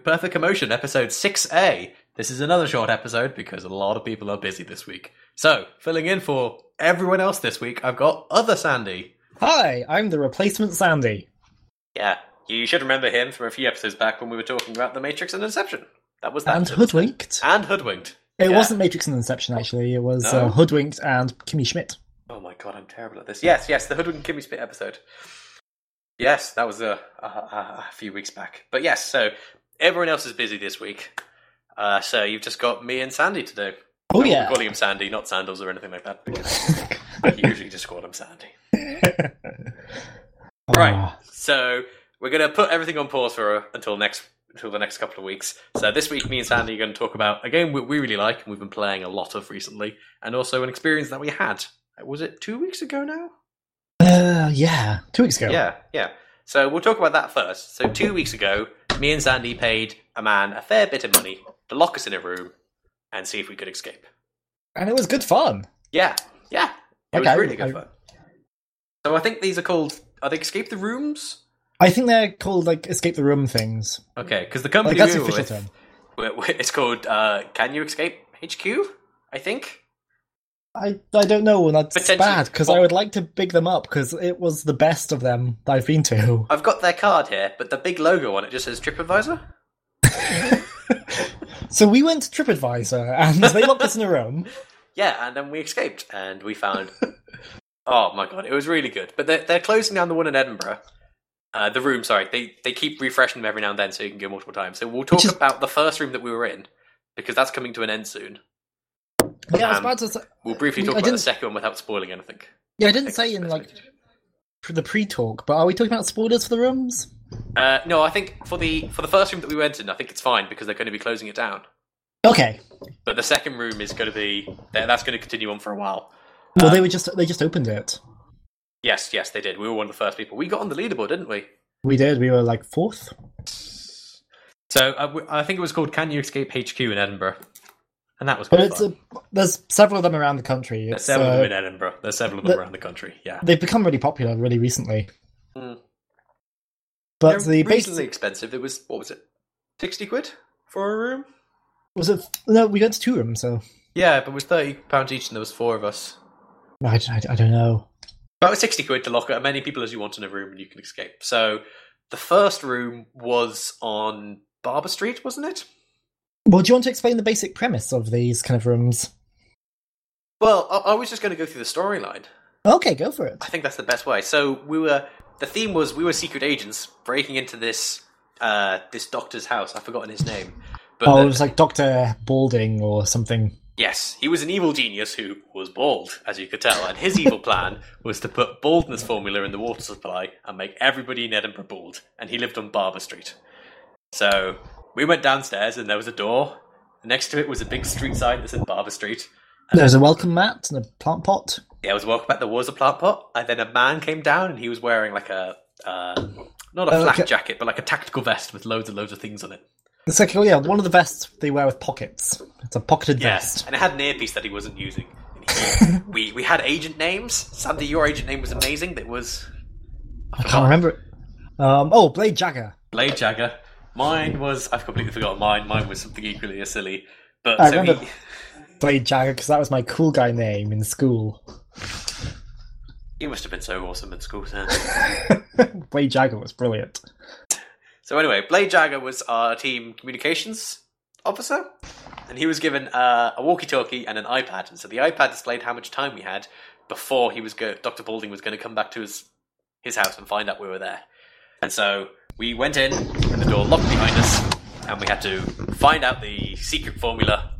Hello, welcome to Perfect Commotion, episode 6A. This is another short episode because a lot of people are busy this week. So, filling in for everyone else this week, I've got other Sandy. Hi, I'm the replacement Sandy. Yeah, you should remember him from a few episodes back when we were talking about The Matrix and Inception. That was that. And episode. Hoodwinked. And Hoodwinked. It Yeah. wasn't Matrix and Inception, actually. It was No? uh, Hoodwinked and Kimmy Schmidt. Oh my god, I'm terrible at this. Yes, yes, the Hoodwinked Kimmy Schmidt episode. Yes, that was a, a, a, a few weeks back. But yes, so everyone else is busy this week. Uh, so you've just got me and Sandy to do. Oh, I'm yeah. calling him Sandy, not Sandals or anything like that. Because I usually just call him Sandy. Right. Ah, So we're going to put everything on pause for uh, until next until the next couple of weeks. So this week, me and Sandy are going to talk about a game we, we really like and we've been playing a lot of recently, and also an experience that we had. Was it two weeks ago now? uh, yeah, two weeks ago. Yeah, yeah. So we'll talk about that first. So two weeks ago, me and Sandy paid a man a fair bit of money to lock us in a room and see if we could escape. And it was good fun. Yeah, yeah. It Okay, was really good I- fun. So I think these are called. Are they escape the rooms? I think they're called, like, Escape the Room things. Okay, because the Like, company that's we the official with, term. it's called uh, Can You Escape HQ? I think. I, I don't know, and that's bad, because I would like to big them up, because it was the best of them that I've been to. I've got their card here, but the big logo on it just says TripAdvisor. So we went to TripAdvisor, and they locked us in a room. Yeah, and then we escaped, and we found. oh my god, it was really good. But they're, they're closing down the one in Edinburgh. Uh, the room, sorry. They they keep refreshing them every now and then, so you can go multiple times. So we'll talk is- about the first room that we were in, because that's coming to an end soon. Yeah, I was Um, about to say, We'll briefly I talk about the second one without spoiling anything. yeah, I didn't say in, like, the pre-talk, but are we talking about spoilers for the rooms? Uh, no, I think for the for the first room that we went in, I think it's fine because they're going to be closing it down. Okay. But the second room is going to be that's going to continue on for a while. Well, Um, they were just they just opened it. Yes, yes, they did. We were one of the first people. We got on the leaderboard, didn't we? We did. We were like fourth. So uh, I think it was called "Can You Escape HQ" in Edinburgh, and that was But it's a, there's several of them around the country. There's It's, several of uh, them in Edinburgh. There's several of them the- around the country. Yeah, they've become really popular really recently. Mm. But They're the base reasonably expensive. It was what was it, sixty quid for a room? was it? No, we went to two rooms. So Yeah, but it was thirty pounds each, and there was four of us. I, I, I don't know. About sixty quid to lock as many people as you want in a room, and you can escape. So the first room was on Barber Street, wasn't it? Well, do you want to explain the basic premise of these kind of rooms? Well, I, I was just going to go through the storyline. Okay, go for it. I think that's the best way. So we were the theme was we were secret agents breaking into this uh this doctor's house. I've forgotten his name. But Oh, it was like Doctor Balding or something. yes, he was an evil genius who was bald, as you could tell, and his evil plan was to put baldness formula in the water supply and make everybody in Edinburgh bald. And he lived on Barber Street. So we went downstairs and there was a door. Next to it was a big street sign that said Barber Street. And there was a welcome mat and a plant pot. Yeah, I was a welcome back. There was a plant pot, and then a man came down, and he was wearing like a uh, not a Uh, flak okay. jacket, but like a tactical vest with loads and loads of things on it. It's like, oh yeah, one of the vests they wear with pockets. It's a pocketed Yes, vest. and it had an earpiece that he wasn't using. He- we we had agent names. Sandy, your agent name was amazing. That was I can't remember it. Um, oh, Blade Jagger. Blade Jagger. Mine was I've completely forgotten mine. Mine was something equally as silly. But I so remember- he, Blade Jagger because that was my cool guy name in school. you must have been so awesome in school, Sam. Blade Jagger was brilliant. So anyway, Blade Jagger was our team communications officer, and he was given uh, a walkie-talkie and an iPad. And so the iPad displayed how much time we had before he was go- Dr. Balding was going to come back to his his house and find out we were there. And so we went in, and the door locked behind us, and we had to find out the secret formula.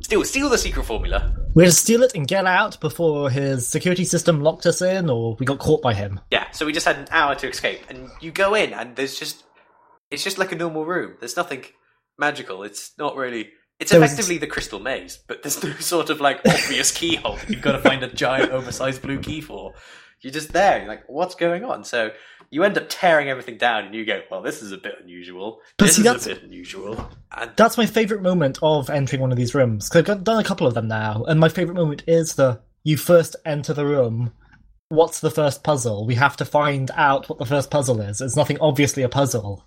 Steal, steal the secret formula. We had to steal it and get out before his security system locked us in, or we got caught by him. Yeah, so we just had an hour to escape, and you go in, and there's just it's just like a normal room. There's nothing magical. It's not really. It's There was- effectively the crystal maze, but there's no sort of like obvious keyhole you've got to find a giant, oversized blue key for. You're just there. You're like, what's going on? So you end up tearing everything down, and you go, "Well, this is a bit unusual. But this see, is a bit unusual." And That's my favourite moment of entering one of these rooms because I've done a couple of them now, and my favourite moment is the you first enter the room. What's the first puzzle? We have to find out what the first puzzle is. It's nothing obviously a puzzle.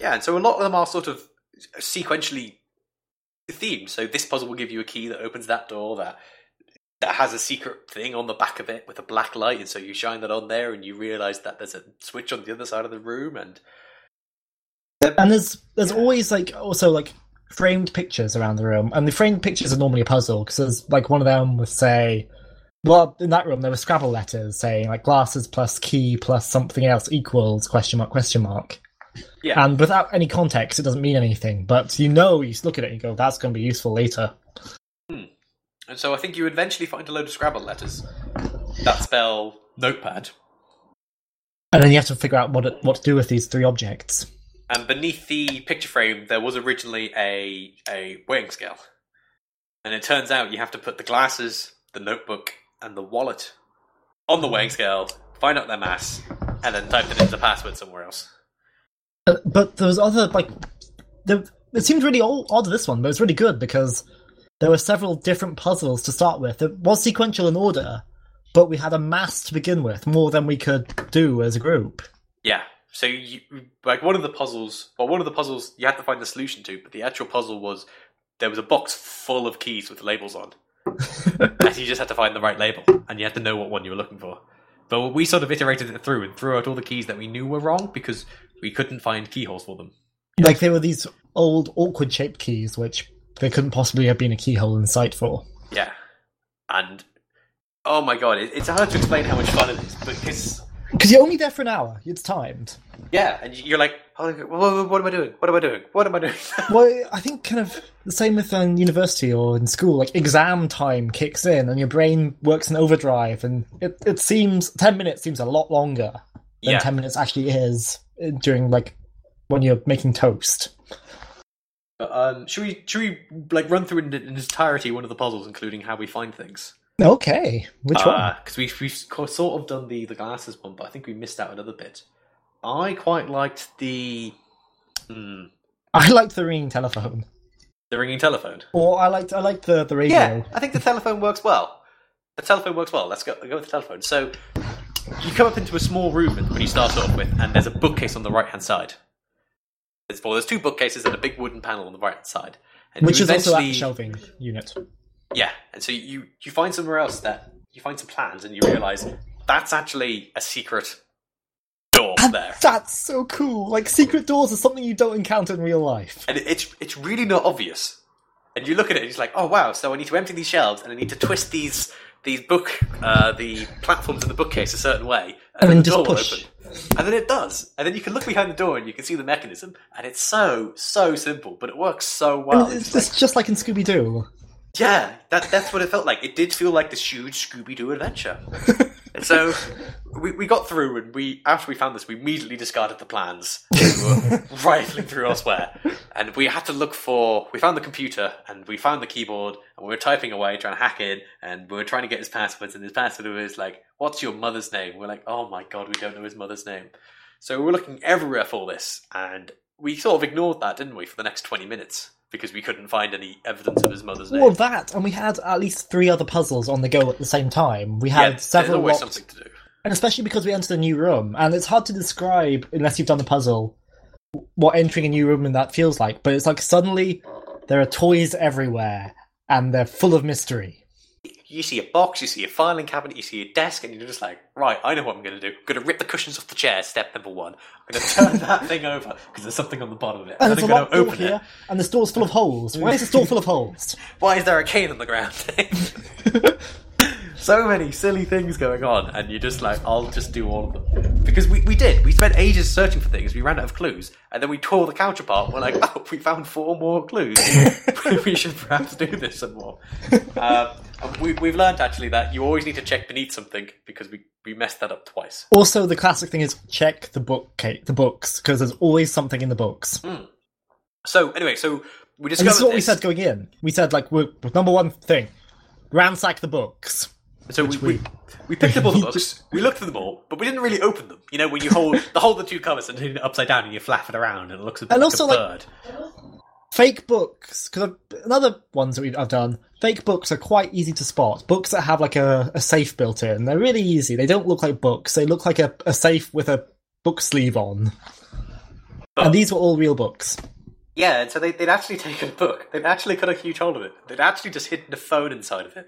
Yeah, and so a lot of them are sort of sequentially themed. So this puzzle will give you a key that opens that door that that has a secret thing on the back of it with a black light, and so you shine that on there, and you realize that there's a switch on the other side of the room, and And there's there's always like also like framed pictures around the room, and the framed pictures are normally a puzzle because there's like one of them would say, well, in that room there were Scrabble letters saying like glasses plus key plus something else equals question mark question mark. yeah, And without any context, it doesn't mean anything. But you know, you look at it and go, "That's going to be useful later." And so I think you eventually find a load of Scrabble letters that spell notepad, And then you have to figure out what what to do with these three objects. and beneath the picture frame there was originally a a weighing scale, and it turns out you have to put the glasses, the notebook, and the wallet on the weighing scale, find out their mass, and then type it into the password somewhere else. Uh, but there was other like, there, it seemed really old, odd this one, but it was really good because there were several different puzzles to start with. It was sequential in order, but we had a mass to begin with, more than we could do as a group. Yeah. So you like one of the puzzles, well, one of the puzzles you had to find the solution to, but the actual puzzle was there was a box full of keys with labels on, and you just had to find the right label, and you had to know what one you were looking for. But we sort of iterated it through and threw out all the keys that we knew were wrong because we couldn't find keyholes for them. Like there were these old awkward shaped keys, which there couldn't possibly have been a keyhole in sight for. Yeah, and oh my god, it, it's hard to explain how much fun it is because Because you're only there for an hour. It's timed. yeah, and you're like, oh, what, what am I doing? What am I doing? What am I doing? Well, I think kind of the same with um, university or in school. Like exam time kicks in, and your brain works in overdrive, and it it seems ten minutes seems a lot longer than Yeah. ten minutes actually is uh, during like when you're making toast. But, um, should we should we like run through in, in entirety one of the puzzles, including how we find things? Okay, which one? Because we've we've sort of done the the glasses one, but I think we missed out another bit. I quite liked the hmm, I liked the ringing telephone, the ringing telephone. or I liked I liked the the radio. Yeah, I think the telephone works well. The telephone works well. Let's go go with the telephone. So you come up into a small room when you start off with, and there's a bookcase on the right hand side. There's well, there's two bookcases and a big wooden panel on the right side. And which is also at the shelving unit. Yeah, and so you you find somewhere else that you find some plans, and you realise that's actually a secret door And there. that's so cool. Like secret doors are something you don't encounter in real life. and it- it's it's really not obvious. And you look at it, and it's like, oh wow! So I need to empty these shelves, and I need to twist these these book uh, the platforms of the bookcase a certain way, And then the just door will push. open. And then it does, and then you can look behind the door and you can see the mechanism, and it's so so simple, but it works so well. And It's it's like- just, just like in Scooby Doo. Yeah, that that's what it felt like. It did feel like this huge Scooby Doo adventure. and so we, we got through, and we after we found this, we immediately discarded the plans. We were rifling through elsewhere, and we had to look for. We found the computer, and we found the keyboard, and we were typing away, trying to hack in, and we were trying to get his passwords, and his password was like, "What's your mother's name?" We're like, "Oh my god, we don't know his mother's name." So we were looking everywhere for this, and we sort of ignored that, didn't we, for the next twenty minutes because we couldn't find any evidence of his mother's name. Well, that, and we had at least three other puzzles on the go at the same time. We yeah, had there's several always locked, something to do. and especially because we entered a new room, and it's hard to describe unless you've done the puzzle what entering a new room in that feels like. But it's like suddenly there are toys everywhere, and they're full of mystery. You see a box, you see a filing cabinet, you see a desk, and you're just like, right, I know what I'm going to do. I'm going to rip the cushions off the chair. Step number one. I'm going to turn that thing over because there's something on the bottom of it. And And there's then a I'm going to open here, it. and the store's full of holes. Why is the store full of holes? Why is there a cane on the ground? so many silly things going on, and you're just like, I'll just do all of them. Because we, we did. We spent ages searching for things. We ran out of clues, and then we tore the couch apart. We're like, oh, we found four more clues. we should perhaps do this some more. Um, and we, we've learned actually that you always need to check beneath something because we, we messed that up twice. Also, the classic thing is check the book, the books, because there's always something in the books. Hmm. So anyway, so we And this is what we said going in. We said like, we're, number one thing, ransack the books. So we, we, we- we picked up all the books, we looked through them all, but we didn't really open them. You know, when you hold the hold the two covers and turn it upside down and you flap it around and it looks a bit And like also, a like- bird. Fake books, because another ones that we've, I've done, fake books are quite easy to spot. Books that have like a, a safe built in, they're really easy. They don't look like books. They look like a, a safe with a book sleeve on. But- and these were all real books. Yeah, and so they, they'd actually taken a book. They'd actually cut a huge hole in it. They'd actually just hidden a phone inside of it.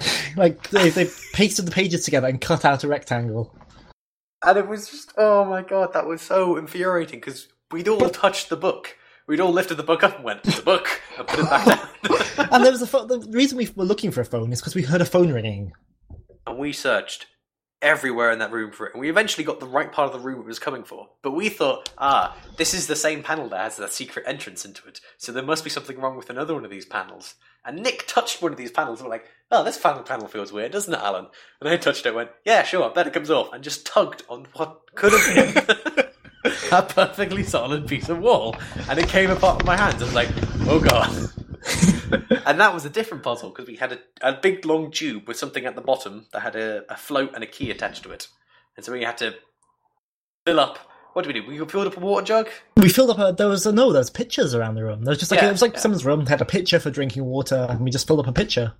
Like they, they pasted the pages together and cut out a rectangle. And it was just, oh my god, that was so infuriating because we'd all touched the book. We'd all lifted the book up and went, the book, and put it back down. And there was a pho- the reason we were looking for a phone is because we heard a phone ringing. and we searched everywhere in that room for it. And we eventually got the right part of the room it was coming for. But we thought, ah, this is the same panel that has the secret entrance into it. So there must be something wrong with another one of these panels. And Nick touched one of these panels and we're like, oh, this panel panel feels weird, doesn't it, Alan? And I touched it and went, yeah, sure, then it comes off. And just tugged on what could have been a perfectly solid piece of wall. And it came apart with my hands. I was like, oh god. and that was a different puzzle because we had a, a big long tube with something at the bottom that had a, a float and a key attached to it. And so we had to fill up. What did we do? We filled up a water jug. We filled up a there was a, no there was pitchers around the room. There was just like Yeah, it was like yeah. someone's room had a pitcher for drinking water, and we just filled up a pitcher.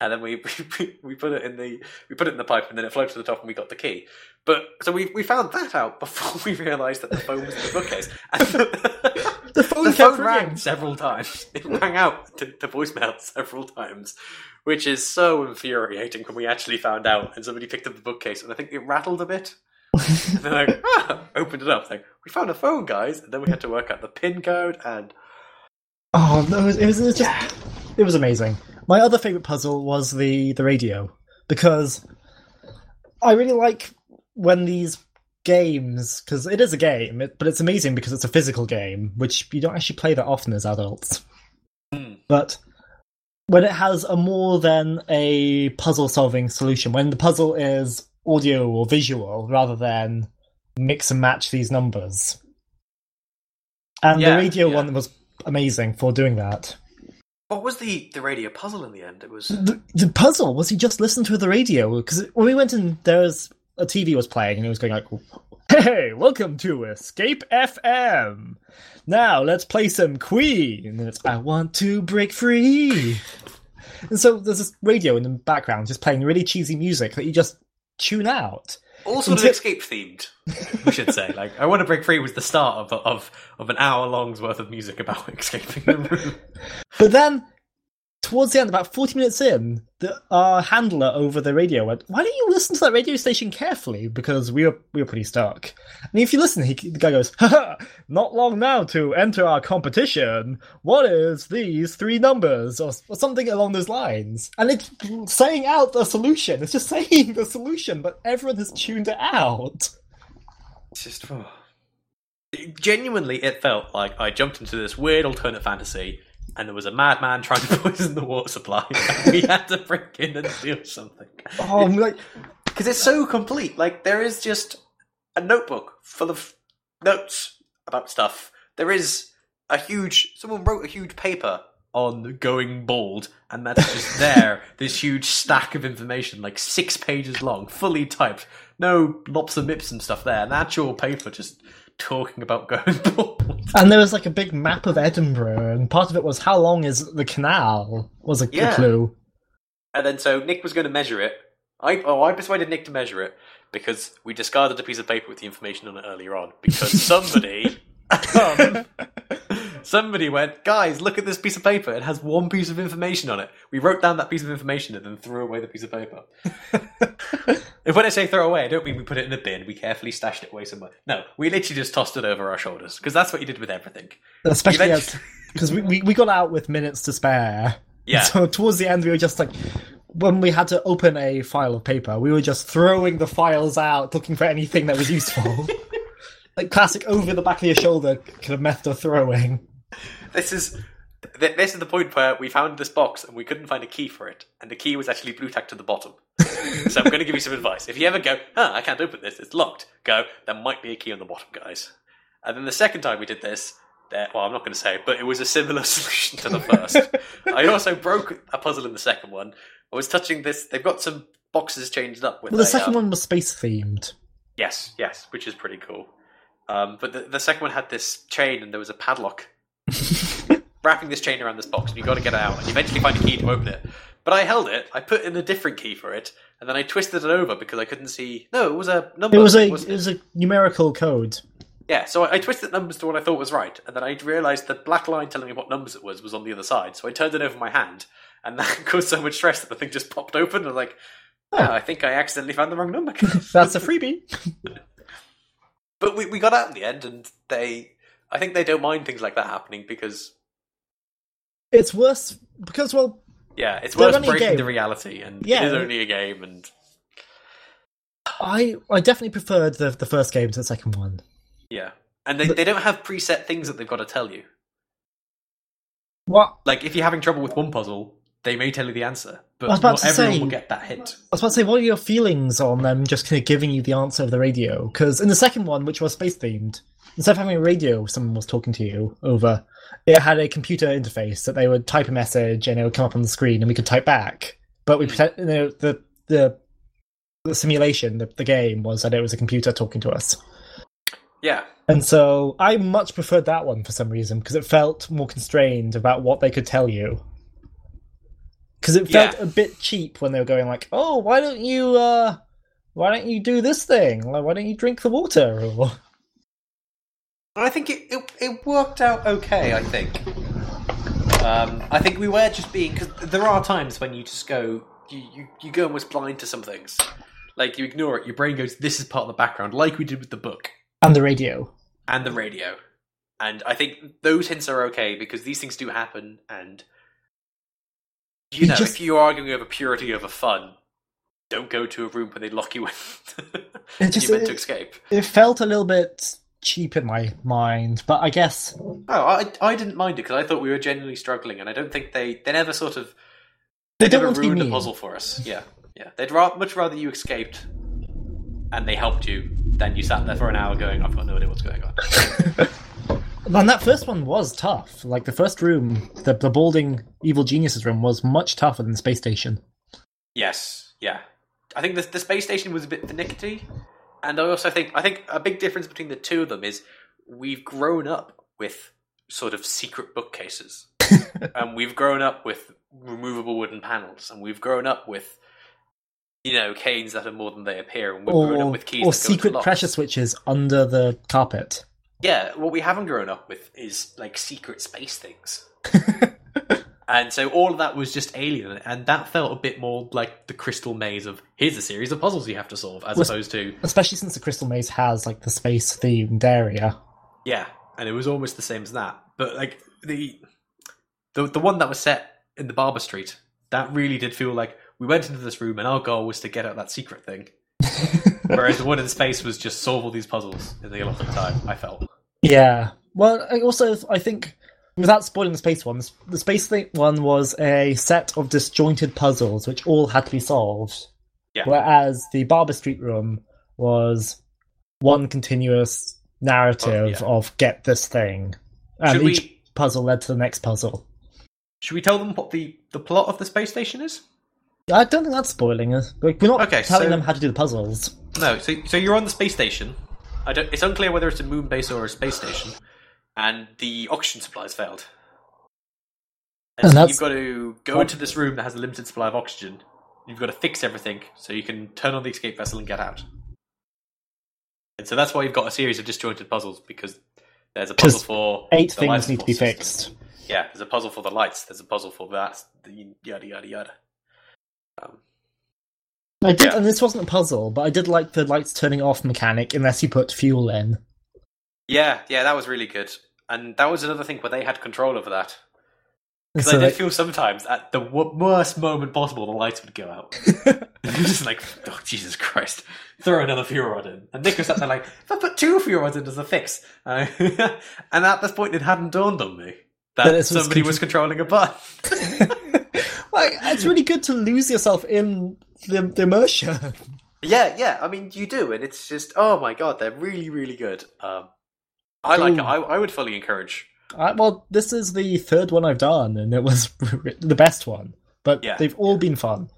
and then we, we we put it in the we put it in the pipe, and then it floated to the top, and we got the key. But so we we found that out before we realised that the phone was in the bookcase. And The phone the phone rang several times. It rang out to, to voicemail several times, which is so infuriating when we actually found out. And somebody picked up the bookcase, and I think it rattled a bit. and then like ah, opened it up, like we found a phone, guys. And then we had to work out the pin code and Oh no, it was, it was, just it was amazing. My other favorite puzzle was the the radio because I really like when these games because it is a game, it, but it's amazing because it's a physical game, which you don't actually play that often as adults. Hmm. But when it has a more than a puzzle solving solution, when the puzzle is audio or visual rather than mix and match these numbers. And Yeah, the radio yeah. one was amazing for doing that. what was the the radio puzzle in the end? It was The, the puzzle was he just listened to the radio because when we went in, there was a TV was playing and it was going like, "Hey, welcome to Escape FM. Now let's play some Queen." And then it's, "I want to break free." and so there's this radio in the background just playing really cheesy music that you just tune out. all sort of escape themed. We should say, like, I want to break free was the start of of of an hour long's worth of music about escaping the room. But then, towards the end, about 40 minutes in, the, our handler over the radio went, Why don't you listen to that radio station carefully? Because we were, we were pretty stuck. And if you listen, he, the guy goes, Haha, not long now to enter our competition. What is these three numbers? Or, or something along those lines. And it's saying out the solution. It's just saying the solution, but everyone has tuned it out. It's just oh. genuinely, it felt like I jumped into this weird alternate fantasy, and there was a madman trying to poison the water supply, we had to break in and steal something. Oh, I'm like, because it's so complete. Like there is just a notebook full of notes about stuff. There is a huge. Someone wrote a huge paper on going bald, and that's just there. this huge stack of information, like six pages long, fully typed. No lops and mips and stuff there. An actual paper just talking about going bald. And there was like a big map of Edinburgh, and part of it was how long is the canal was a, a clue. And then so Nick was going to measure it. I oh I persuaded Nick to measure it because we discarded a piece of paper with the information on it earlier on because somebody um, somebody went guys look at this piece of paper it has one piece of information on it we wrote down that piece of information and then threw away the piece of paper and when I say throw away I don't mean we put it in a bin we carefully stashed it away somewhere no we literally just tossed it over our shoulders because that's what you did with everything Especially because we, we, we got out with minutes to spare. Yeah. So towards the end, we were just like, when we had to open a file of paper, we were just throwing the files out, looking for anything that was useful. like classic over the back of your shoulder kind of method of throwing. This is th- this is the point where we found this box and we couldn't find a key for it, and the key was actually blue tacked to the bottom. so I'm going to give you some advice. If you ever go, "Huh, I can't open this; it's locked," go. There might be a key on the bottom, guys. And then the second time we did this, there, well, I'm not going to say, but it was a similar solution to the first. I also broke a puzzle in the second one. I was touching this. They've got some boxes changed up with. Well, the a, second um, one was space themed. Yes, yes, which is pretty cool. Um, but the, the second one had this chain, and there was a padlock wrapping this chain around this box, and you've got to get it out, and you eventually find a key to open it. But I held it. I put in a different key for it, and then I twisted it over because I couldn't see. No, it was a number. It was a it was a numerical code. Yeah, so I, I twisted numbers to what I thought was right, and then I realised the black line telling me what numbers it was was on the other side. So I turned it over my hand, and that caused so much stress that the thing just popped open. And I was like, oh, I think I accidentally found the wrong number. That's a freebie. but we, we got out in the end, and they, I think they don't mind things like that happening because, It's worse because well, yeah, it's worth breaking the reality, and Yeah. it is only a game, and I I definitely preferred the the first game to the second one. yeah, and they, But- they don't have preset things that they've got to tell you. What Like if you're having trouble with one puzzle, they may tell you the answer, but I was about not everyone say- will get that hint. I was about to say, what are your feelings on them just kind of giving you the answer of the radio? Because in the second one, which was space themed, instead of having a radio, someone was talking to you over. It had a computer interface that they would type a message and it would come up on the screen, and we could type back. But we Hmm. pretend, you know, the the the simulation, the, the game was that it was a computer talking to us. Yeah, And so I much preferred that one for some reason because it felt more constrained about what they could tell you. Because it felt Yeah. a bit cheap when they were going like, "Oh, why don't you, uh, why don't you do this thing? Like, why don't you drink the water?" Or I think it, it it worked out okay. I think. Um, I think we were just being because there are times when you just go you, you you go almost blind to some things, like you ignore it. Your brain goes, "This is part of the background," like we did with the book and the radio. and the radio. And I think those hints are okay because these things do happen. And you You know, just- if you're arguing over purity over fun, don't go to a room where they lock you in. It just- you're meant to escape. It felt a little bit cheap in my mind, but I guess Oh, I I didn't mind it because I thought we were genuinely struggling, and I don't think they they never sort of They they, don't never want to be ruined the puzzle for us. Yeah, yeah. They'd ra- much rather you escaped and they helped you than you sat there for an hour going, "I've got no idea what's going on." and that first one was tough. Like the first room, the the balding evil geniuses room was much tougher than the space station. yes, yeah. I think the the space station was a bit finicky, and I also think I think a big difference between the two of them is we've grown up with sort of secret bookcases. and we've grown up with removable wooden panels, and we've grown up with, you know, canes that are more than they appear, and we've grown up Or, with keys or that go into secret pressure switches under the carpet. Yeah, what we haven't grown up with is like secret space things. and so all of that was just alien, and that felt a bit more like the crystal maze of here's a series of puzzles you have to solve, as Was- opposed to Especially since the Crystal Maze has like the space themed area. Yeah, and it was almost the same as that. But like the the the one that was set in the Barber Street, that really did feel like we went into this room and our goal was to get out that secret thing. Whereas the one in space was just solve all these puzzles in the allotted time. I felt. Yeah. Well, I also I think without spoiling the space ones, the space one was a set of disjointed puzzles which all had to be solved. Yeah. Whereas the Barber Street room was one continuous narrative Oh, yeah. of get this thing, and Should each we puzzle led to the next puzzle. should we tell them what the the plot of the space station is? I don't think that's spoiling us. Like, we're not Okay, telling so- them how to do the puzzles. No. So so you're on the space station. I don't. It's unclear whether it's a moon base or a space station, and the oxygen supply's failed. And, And so you've got to go into this room that has a limited supply of oxygen. You've got to fix everything so you can turn on the escape vessel and get out. And so that's why you've got a series of disjointed puzzles because there's a puzzle for Eight things need to be support fixed. Yeah, there's a puzzle for the lights. There's a puzzle for that. the Yada yada yada. Um, I did, Yeah. and this wasn't a puzzle, but I did like the lights turning off mechanic unless you put fuel in. yeah, yeah, that was really good. And that was another thing where they had control over that. Because so, I did like, feel sometimes at the w- worst moment possible, the lights would go out. just like, oh Jesus Christ! Throw another fuel rod in, and Nick was sat there like, if I put two fuel rods in as a fix, uh, and at this point, it hadn't dawned on me that, That was somebody contr- was controlling a button. like, it's really good to lose yourself in the, the immersion. yeah, yeah. I mean, you do, and it's just, oh my god, they're really, really good. Um, I like it. I, I would fully encourage. I, well, this is the third one I've done, and it was the best one. But Yeah. they've all been fun.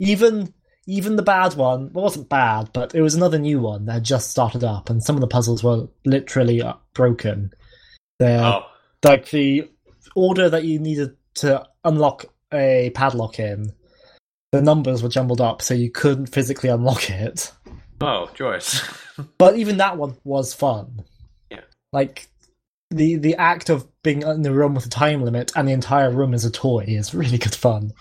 Even even the bad one, well, it wasn't bad, but it was another new one that just started up, and some of the puzzles were literally uh, broken. They're Oh, like the order that you needed to unlock a padlock in. The numbers were jumbled up, so you couldn't physically unlock it. oh, joyous. But even that one was fun. Like the the act of being in the room with a time limit and the entire room is a toy is really good fun.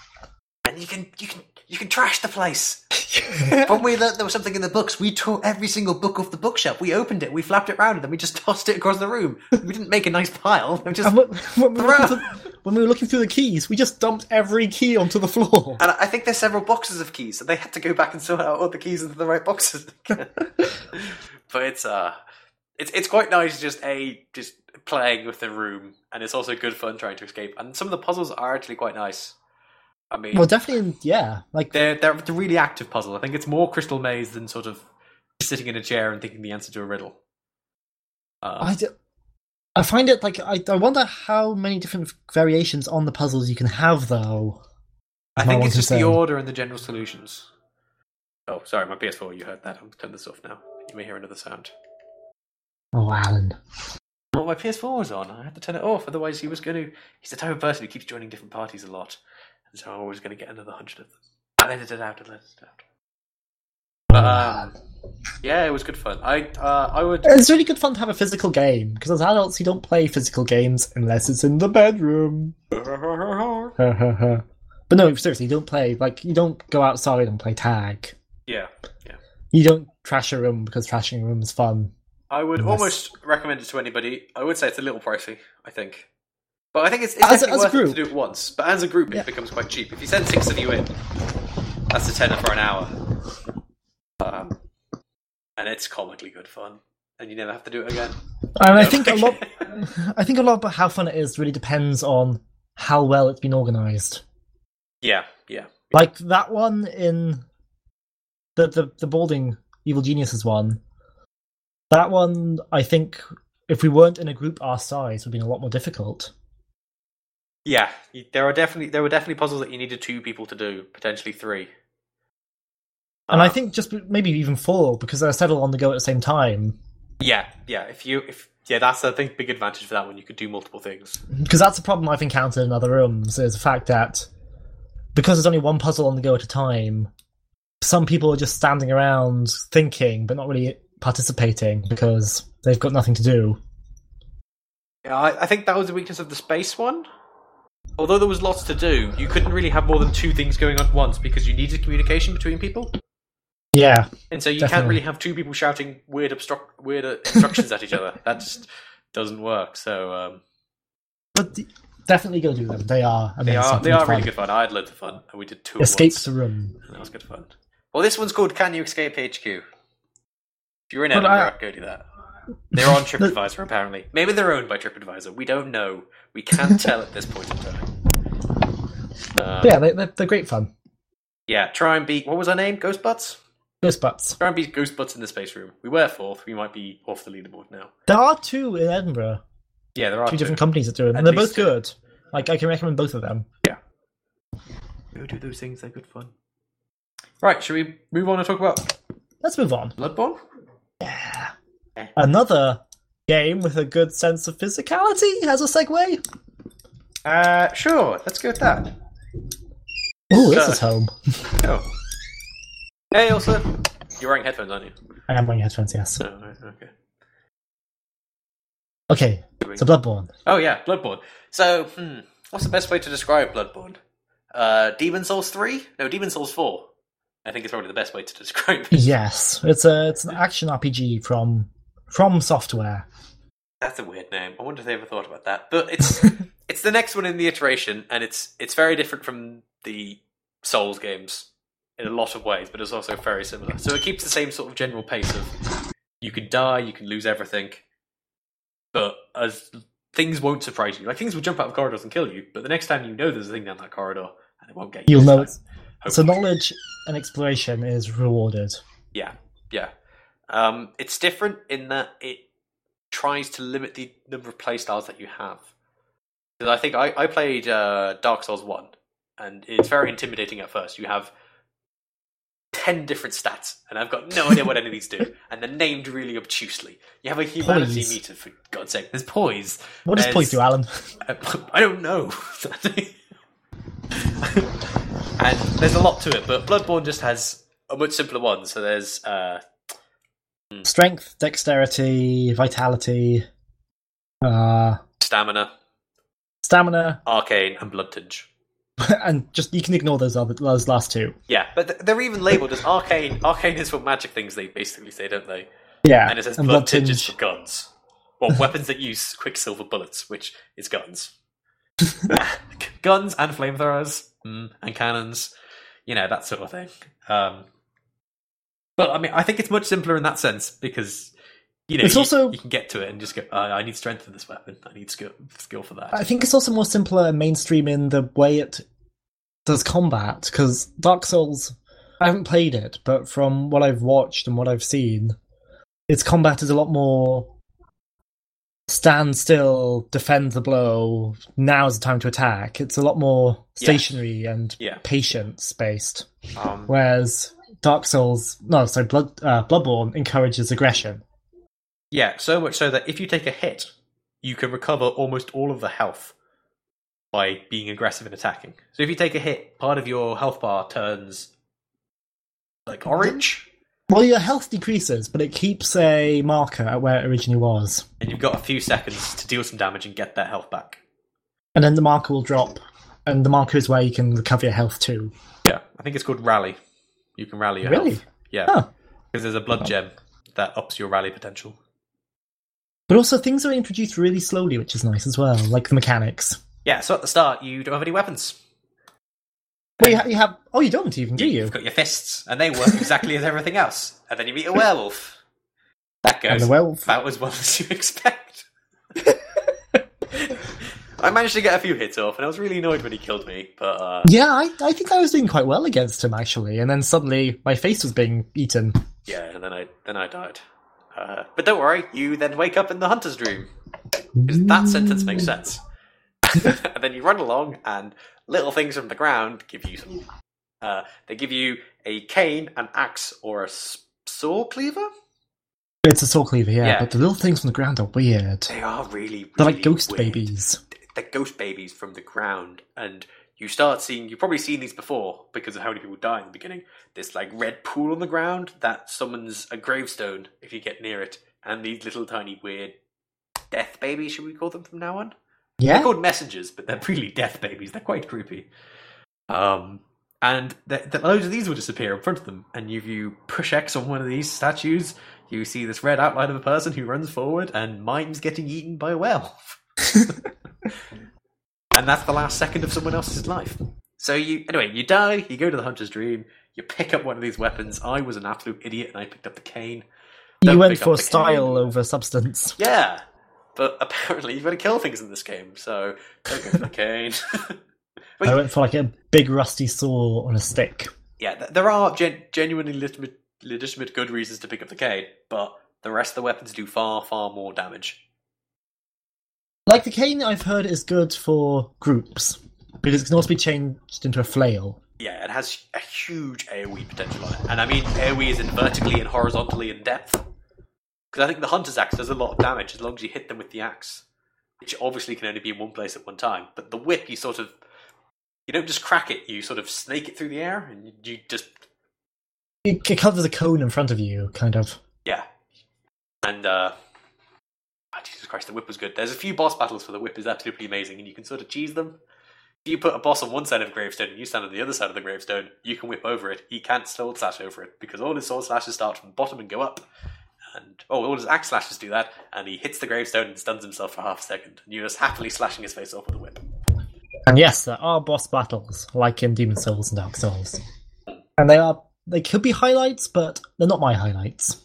And you can you can you can trash the place. when we learned there was something in the books, we tore every single book off the bookshelf. We opened it, we flapped it around, and then we just tossed it across the room. We didn't make a nice pile. We just when, when we were looking through, when we were looking through the keys, we just dumped every key onto the floor. And I think there's several boxes of keys, so they had to go back and sort out all the keys into the right boxes. but it's uh, it's it's quite nice just a just playing with the room, and it's also good fun trying to escape. And some of the puzzles are actually quite nice. I mean, Well, definitely, yeah. Like they're they're a really active puzzle. I think it's more Crystal Maze than sort of sitting in a chair and thinking the answer to a riddle. Uh, I, d- I find it like I, I wonder how many different variations on the puzzles you can have though. I think it's just the order and the general solutions. Oh, sorry, my PS4. You heard that. I'll turn this off now. You may hear another sound. Oh, Alan. Well, my PS4 was on. I had to turn it off. Otherwise, he was going to. He's the type of person who keeps joining different parties a lot, and so I was going to get another hundred of them. I edited it out. I edited it out. But um, yeah, it was good fun. I uh, I would. It's really good fun to have a physical game because as adults you don't play physical games unless it's in the bedroom. but no, seriously, you don't play like you don't go outside and play tag. yeah, yeah. You don't trash a room because trashing a room is fun. I would Unless- almost recommend it to anybody. I would say it's a little pricey. I think. But I think it's, it's As definitely as worth it to do it once. But as a group, Yeah. it becomes quite cheap. If you send six of you in, that's a tenner for an hour. Um, and it's comically good fun. And you never have to do it again. And I think a lot, I think a lot about how fun it is really depends on how well it's been organized. Yeah, yeah. Like that one in the the the Balding Evil Geniuses one. That one, I think, if we weren't in a group our size, would have been a lot more difficult. Yeah, there are definitely there were definitely puzzles that you needed two people to do, potentially three. And I Uh, think just maybe even four because they're several on the go at the same time. yeah, yeah. If you if yeah, that's I think big advantage for that one. You could do multiple things. Because that's a problem I've encountered in other rooms is the fact that because there's only one puzzle on the go at a time, some people are just standing around thinking but not really participating because they've got nothing to do. Yeah, I, I think that was the weakness of the space one. Although there was lots to do, you couldn't really have more than two things going on at once because you needed communication between people, Yeah, and so you can't really have two people shouting weird obstruct weird uh, instructions at each other. That just doesn't work. So um, but d- definitely go do them. They are they amazing. are they are fun. really good fun. I had loads of fun, and we did two. Escape the room. that was good fun. Well, this one's called "Can You Escape HQ." If you're in But Edinburgh, I- go do that. They're on TripAdvisor apparently. Maybe they're owned by TripAdvisor. We don't know. We can't tell at this point in time. Um, yeah, they, they're, they're great fun. Yeah, try and beat what was her name? Ghost Butts? Ghost butts. Try and beat Ghost Butts in the space room. We were fourth. We might be off the leaderboard now. There are two in Edinburgh. Yeah, there are Two two. different companies that do it, At and they're both two. good. Like I can recommend both of them. Yeah. Go do those things. They're good fun. Right, should we move on and talk about Let's move on. Bloodborne? Another game with a good sense of physicality has a segue. Uh, sure. Let's go with that. Oh, this is home. Oh. Hey, also, You're wearing headphones, aren't you? I am wearing headphones. Yes. Oh, okay. Okay. So Bloodborne. Oh yeah, Bloodborne. So, hmm, what's the best way to describe Bloodborne? Uh, Demon Souls three? No, Demon Souls four. I think it's probably the best way to describe it. Yes, it's a it's an action RPG from FromSoftware. That's a weird name. I wonder if they ever thought about that. But it's it's the next one in the iteration, and it's it's very different from the Souls games in a lot of ways, but it's also very similar. So it keeps the same sort of general pace of you can die, you can lose everything, but as things won't surprise you. Like things will jump out of corridors and kill you, but the next time you know there's a thing down that corridor, and it won't get you. You'll know it's time, so knowledge and exploration is rewarded. Yeah, yeah. Um, it's different in that it tries to limit the number of playstyles that you have. 'Cause I think I, I played uh, Dark Souls 1, and it's very intimidating at first. You have 10 different stats, and I've got no idea what any of these do, and they're named really obtusely. You have a humanity Poise. meter, for God's sake. There's poise. What does There's- point do, Alan? uh, I don't know. and there's a lot to it, but Bloodborne just has a much simpler one. So there's uh, Strength, dexterity, vitality. Uh, Stamina, stamina, arcane, and bloodtinge. and just you can ignore those other those last two. Yeah, but they're even labeled as arcane. Arcane is for magic things. They basically say, don't they? Yeah, And it says blood, tinge is for guns. Well, weapons that use quicksilver bullets, which is guns. guns and flamethrowers mm, and cannons, you know that sort of thing. Um, but I mean, I think it's much simpler in that sense because you know It's you, also- you can get to it and just go. Uh, I need strength for this weapon. I need skill skill for that. I think it's also more simpler and mainstream in the way it does combat because Dark Souls. I haven't played it, but from what I've watched and what I've seen, its combat is a lot more stand still, defend the blow. Now's the time to attack. It's a lot more Yeah. stationary and Yeah. patience based. Um, Whereas Dark Souls, no, sorry, Blood uh, Bloodborne encourages aggression. Yeah, so much so that if you take a hit, you can recover almost all of the health by being aggressive and attacking. So if you take a hit, part of your health bar turns like orange, Well, your health decreases, but it keeps a marker at where it originally was. and you've got a few seconds to deal some damage and get that health back. and then the marker will drop, and the marker is where you can recover your health too. Yeah, I think it's called rally. You can rally your Really? health. Yeah, Huh. because there's a blood gem that ups your rally potential. But also, things are introduced really slowly, which is nice as well, like the mechanics. Yeah, so at the start you don't have any weapons. Well, you, ha- you have. Oh, you don't even, do you? You've got your fists, and they work exactly as everything else. And then you meet a werewolf. That goes And the werewolf. about as well as you expect. I managed to get a few hits off, and I was really annoyed when he killed me. But uh, Yeah, I, I think I was doing quite well against him actually, and then suddenly my face was being eaten. yeah, and then I then I died. Uh, but don't worry, you then wake up in the hunter's dream. 'Cause that sentence makes sense. and then you run along, and little things from the ground give you some. Uh, they give you a cane, an axe, or a saw cleaver. It's a saw cleaver, yeah, Yeah. but the little things from the ground are weird. They are really, really They're like ghost weird. babies. They're ghost babies from the ground, and you start seeing. You've probably seen these before because of how many people die in the beginning. This like red pool on the ground that summons a gravestone if you get near it, and these little tiny weird death babies. Should we call them from now on? Yeah. They're called messengers, but they're really death babies. They're quite creepy. Um, and the, the, loads of these will disappear in front of them. And if you push X on one of these statues, you see this red outline of a person who runs forward and mimes getting eaten by a werewolf. and that's the last second of someone else's life. So you, anyway, you die. You go to the hunter's dream. You pick up one of these weapons. I was an absolute idiot, and I picked up the cane. you Don't went for style cane. over substance. Yeah, but apparently you've got to kill things in this game, so don't go for the cane. But I went for like a big rusty saw on a stick. yeah, there are gen- genuinely legitimate, legitimate good reasons to pick up the cane, but the rest of the weapons do far, far more damage. Like the cane, I've heard is good for groups because it can also be changed into a flail. Yeah, it has a huge AoE potential on it, and I mean AoE is in vertically and horizontally in depth. Because I think the hunter's axe does a lot of damage as long as you hit them with the axe, which obviously can only be in one place at one time. But the whip, you sort of you don't just crack it; you sort of snake it through the air, and you just It, covers a cone in front of you, kind of. Yeah. And uh Jesus Christ, the whip was good. There's a few boss battles for the whip is absolutely amazing, and you can sort of cheese them. If you put a boss on one side of the gravestone and you stand on the other side of the gravestone, you can whip over it. He can't sword slash over it because all his sword slashes start from the bottom and go up. And oh, all his axe slashes do that, and he hits the gravestone and stuns himself for half a second. And you're just happily slashing his face off with a whip. And yes, there are boss battles, like in Demon Souls and Dark Souls. And they are they could be highlights, but they're not my highlights.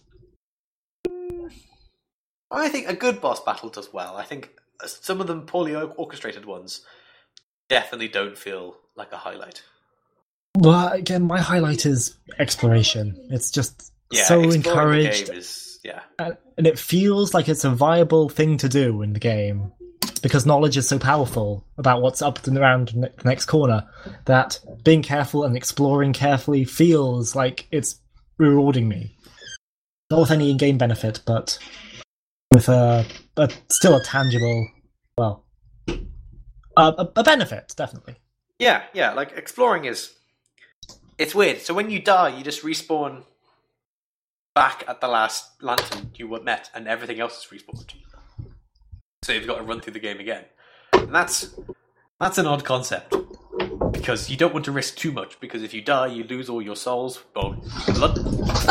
I think a good boss battle does well. I think some of them poorly orchestrated ones definitely don't feel like a highlight. Well, again, my highlight is exploration. It's just Yeah, so encouraged, is yeah. and it feels like it's a viable thing to do in the game because knowledge is so powerful about what's up and around the ne- next corner that being careful and exploring carefully feels like it's rewarding me. Not with any in-game benefit, but with a, a still a tangible, well, a, a, benefit definitely. Yeah, yeah, like exploring is it's weird. So when you die, you just respawn back at the last lantern you were met and everything else is respawned. So you've got to run through the game again. And that's that's an odd concept. Because you don't want to risk too much, because if you die, you lose all your souls, blood,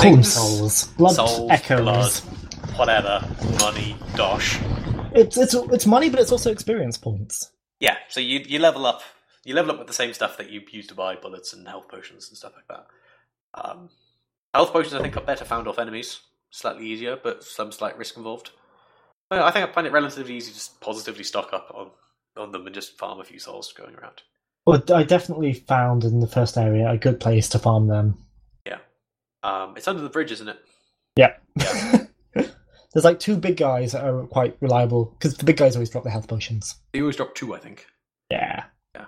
things, souls. Blood souls, echoes. blood, whatever, money, dosh. It's it's it's money, but it's also experience points. Yeah, so you you level up. You level up with the same stuff that you use to buy bullets and health potions and stuff like that. Um, health potions, I think, are better found off enemies. Slightly easier, but some slight risk involved. Well, I think I find it relatively easy to just positively stock up on on them and just farm a few souls going around. But I definitely found in the first area a good place to farm them. Yeah. Um, it's under the bridge, isn't it? Yeah. Yeah. There's like two big guys that are quite reliable because the big guys always drop their health potions. They always drop two, I think. Yeah. Yeah.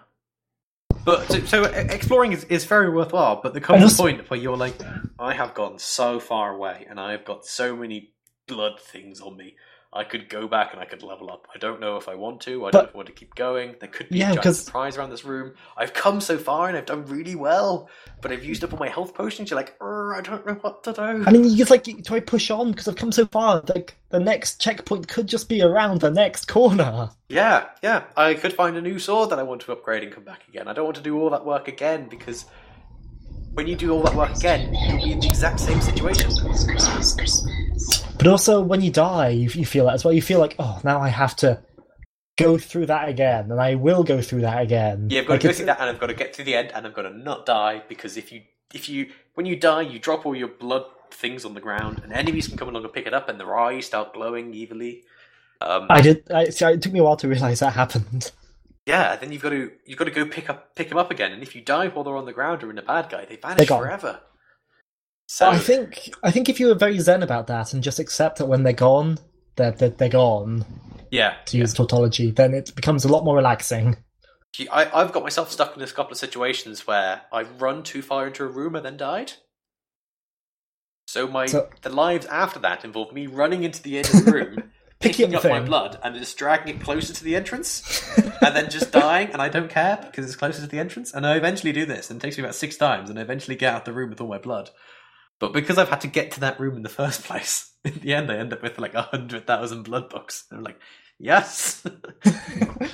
But so, so exploring is, is very worthwhile. But there comes And a point where you're like, I have gone so far away, and I have got so many blood things on me. I could go back and I could level up. I don't know if I want to. I don't But- I want to keep going. There could be Yeah, a giant 'cause- surprise around this room. I've come so far and I've done really well, but I've used up all my health potions. You're like, I don't know what to do. I mean, you just like do I push on because I've come so far? Like the next checkpoint could just be around the next corner. Yeah, yeah. I could find a new sword that I want to upgrade and come back again. I don't want to do all that work again because when you do all that work again, you'll be in the exact same situation. But also, when you die, you, you feel that as well. You feel like, oh, now I have to go through that again, and I will go through that again. Yeah, I've got Like, to go through that, and I've got to get to the end, and I've got to not die because if you, if you, when you die, you drop all your blood things on the ground, and enemies can come along and pick it up, and their eyes start glowing evilly. Um, I did. I, see, it took me a while to realize that happened. yeah, then you've got to you've got to go pick up pick them up again, and if you die while they're on the ground or in a bad guy, they vanish forever. So I think I think if you were very zen about that and just accept that when they're gone, they're they're, they're gone. yeah, To use tautology, then it becomes a lot more relaxing. I, I've got myself stuck in this couple of situations where I've run too far into a room and then died. So my So- the lives after that involve me running into the end of the room, Picking up the my blood, and just dragging it closer to the entrance, and then just dying, and I don't care because it's closer to the entrance. And I eventually do this, and it takes me about six times, and I eventually get out the room with all my blood. But because I've had to get to that room in the first place, in the end I end up with like a hundred thousand blood bucks. And I'm like, yes,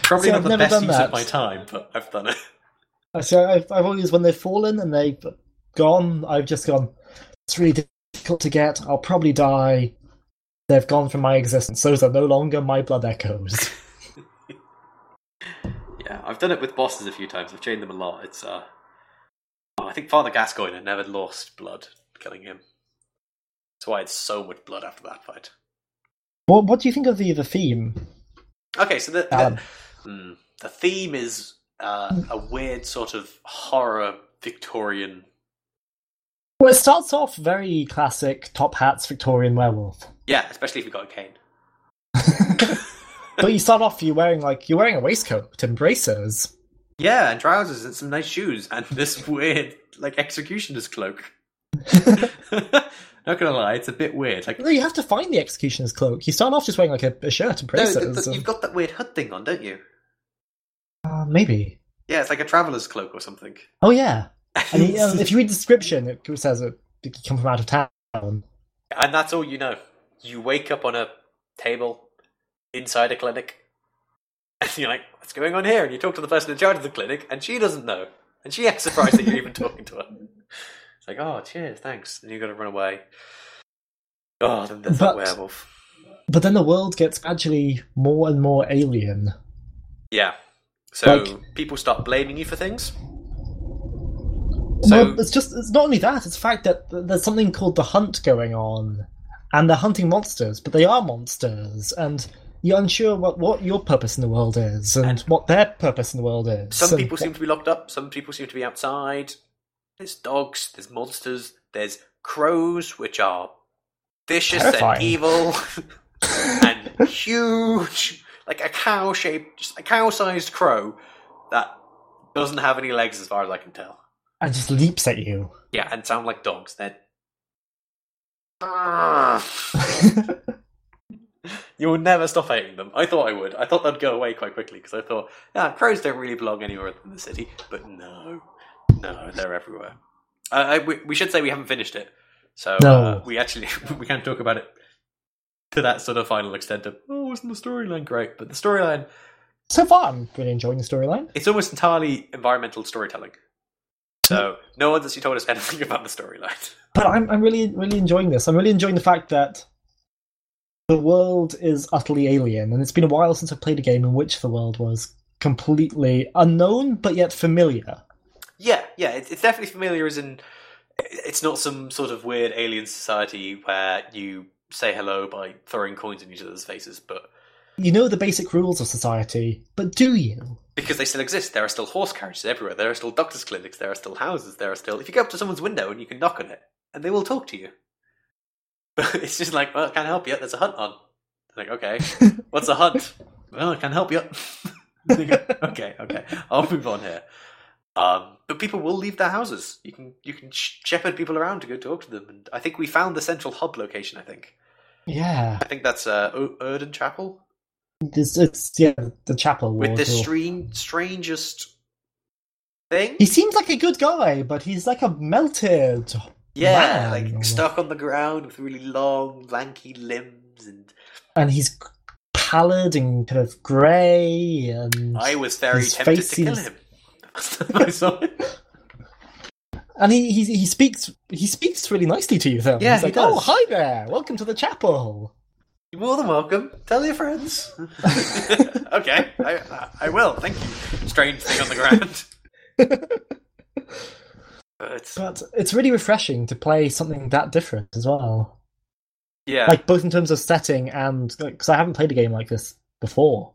probably See, not I've the best use that. of my time, but I've done it. So I've, I've always when they've fallen and they've gone, I've just gone. It's really difficult to get. I'll probably die. They've gone from my existence. Those are no longer my blood echoes. Yeah, I've done it with bosses a few times. I've chained them a lot. It's uh, I think Father Gascoigne had never lost blood killing him. That's why it's so much blood after that fight. what What do you think of the the theme? Okay, so the the, Um, hmm, the theme is uh, a weird sort of horror Victorian. Well, it starts off very classic top hats Victorian werewolf. Yeah, especially if you've got a cane. but you start off you're wearing like you're wearing a waistcoat and bracers. Yeah, and trousers and some nice shoes and this weird like executioner's cloak. Not gonna lie, it's a bit weird. Like No, you have to find the executioner's cloak. You start off just wearing like a, a shirt and no, bracers. th- th- and- you've got that weird hood thing on, don't you? uh, maybe. Yeah, it's like a traveler's cloak or something. Oh yeah. And you, um, if you read the description, it says it, you come from out of town. And that's all you know. You wake up on a table inside a clinic, and you're like, "What's going on here?" And you talk to the person in charge of the clinic, and she doesn't know, and she acts surprised that you're even talking to her. Like, "Oh, cheers, thanks," and you got to run away. Oh, then there's that But- werewolf. But then the world gets gradually more and more alien. Yeah. So Like- people start blaming you for things. So well, it's just it's not only that; it's the fact that there's something called the hunt going on, and they're hunting monsters, but they are monsters, and you're unsure what, what your purpose in the world is and, And- what their purpose in the world is. some people seem to be locked up. Some people seem to be outside. There's dogs. There's monsters. There's crows, which are vicious Terrifying. and evil and huge, like a cow shaped, just a cow-sized crow that doesn't have any legs, as far as I can tell. and just leaps at you. Yeah, and sound like dogs. Ah. You will never stop hating them. I thought I would. I thought they'd go away quite quickly because I thought, ah, crows don't really belong anywhere in the city. But no, no, they're everywhere. Uh, I, we, we should say we haven't finished it, so No. uh, we actually we can't talk about it to that sort of final extent of oh, wasn't the storyline great? But the storyline, So far, I'm really enjoying the storyline. it's almost entirely environmental storytelling. So no one's actually told us anything about the storyline. But I'm I'm really really enjoying this. I'm really enjoying the fact that the world is utterly alien, and it's been a while since I've played a game in which the world was completely unknown but yet familiar. Yeah, yeah, it's, it's definitely familiar. As in, it's not some sort of weird alien society where you say hello by throwing coins in each other's faces, but You know the basic rules of society, but do you? because they still exist, there are still horse carriages everywhere. There are still doctors' clinics. There are still houses. There are still. If you go up to someone's window and you can knock on it, and they will talk to you. But it's just like, well, I can't help you? There's a hunt on. Like, okay, what's a hunt? Well, I can't help you. okay, okay, I'll move on here. Um, but people will leave their houses. You can you can shepherd people around to go talk to them, and I think we found the central hub location. I think Yeah, I think that's uh, o- Oedon Chapel it's, it's yeah the chapel with the strange, strangest thing. He seems like a good guy, but he's like a melted. Yeah, man. like stuck on the ground with really long, lanky limbs, and and he's pallid and kind of grey, and I was very tempted to kill him. I saw it. and he, he he speaks he speaks really nicely to you though. Yeah, he's he like, oh, does. "Oh, hi there, welcome to the chapel." You're more than welcome. Tell your friends. okay, I, I will. Thank you. Strange thing on the ground. But But it's really refreshing to play something that different as well, yeah, like both in terms of setting and because I haven't played a game like this before.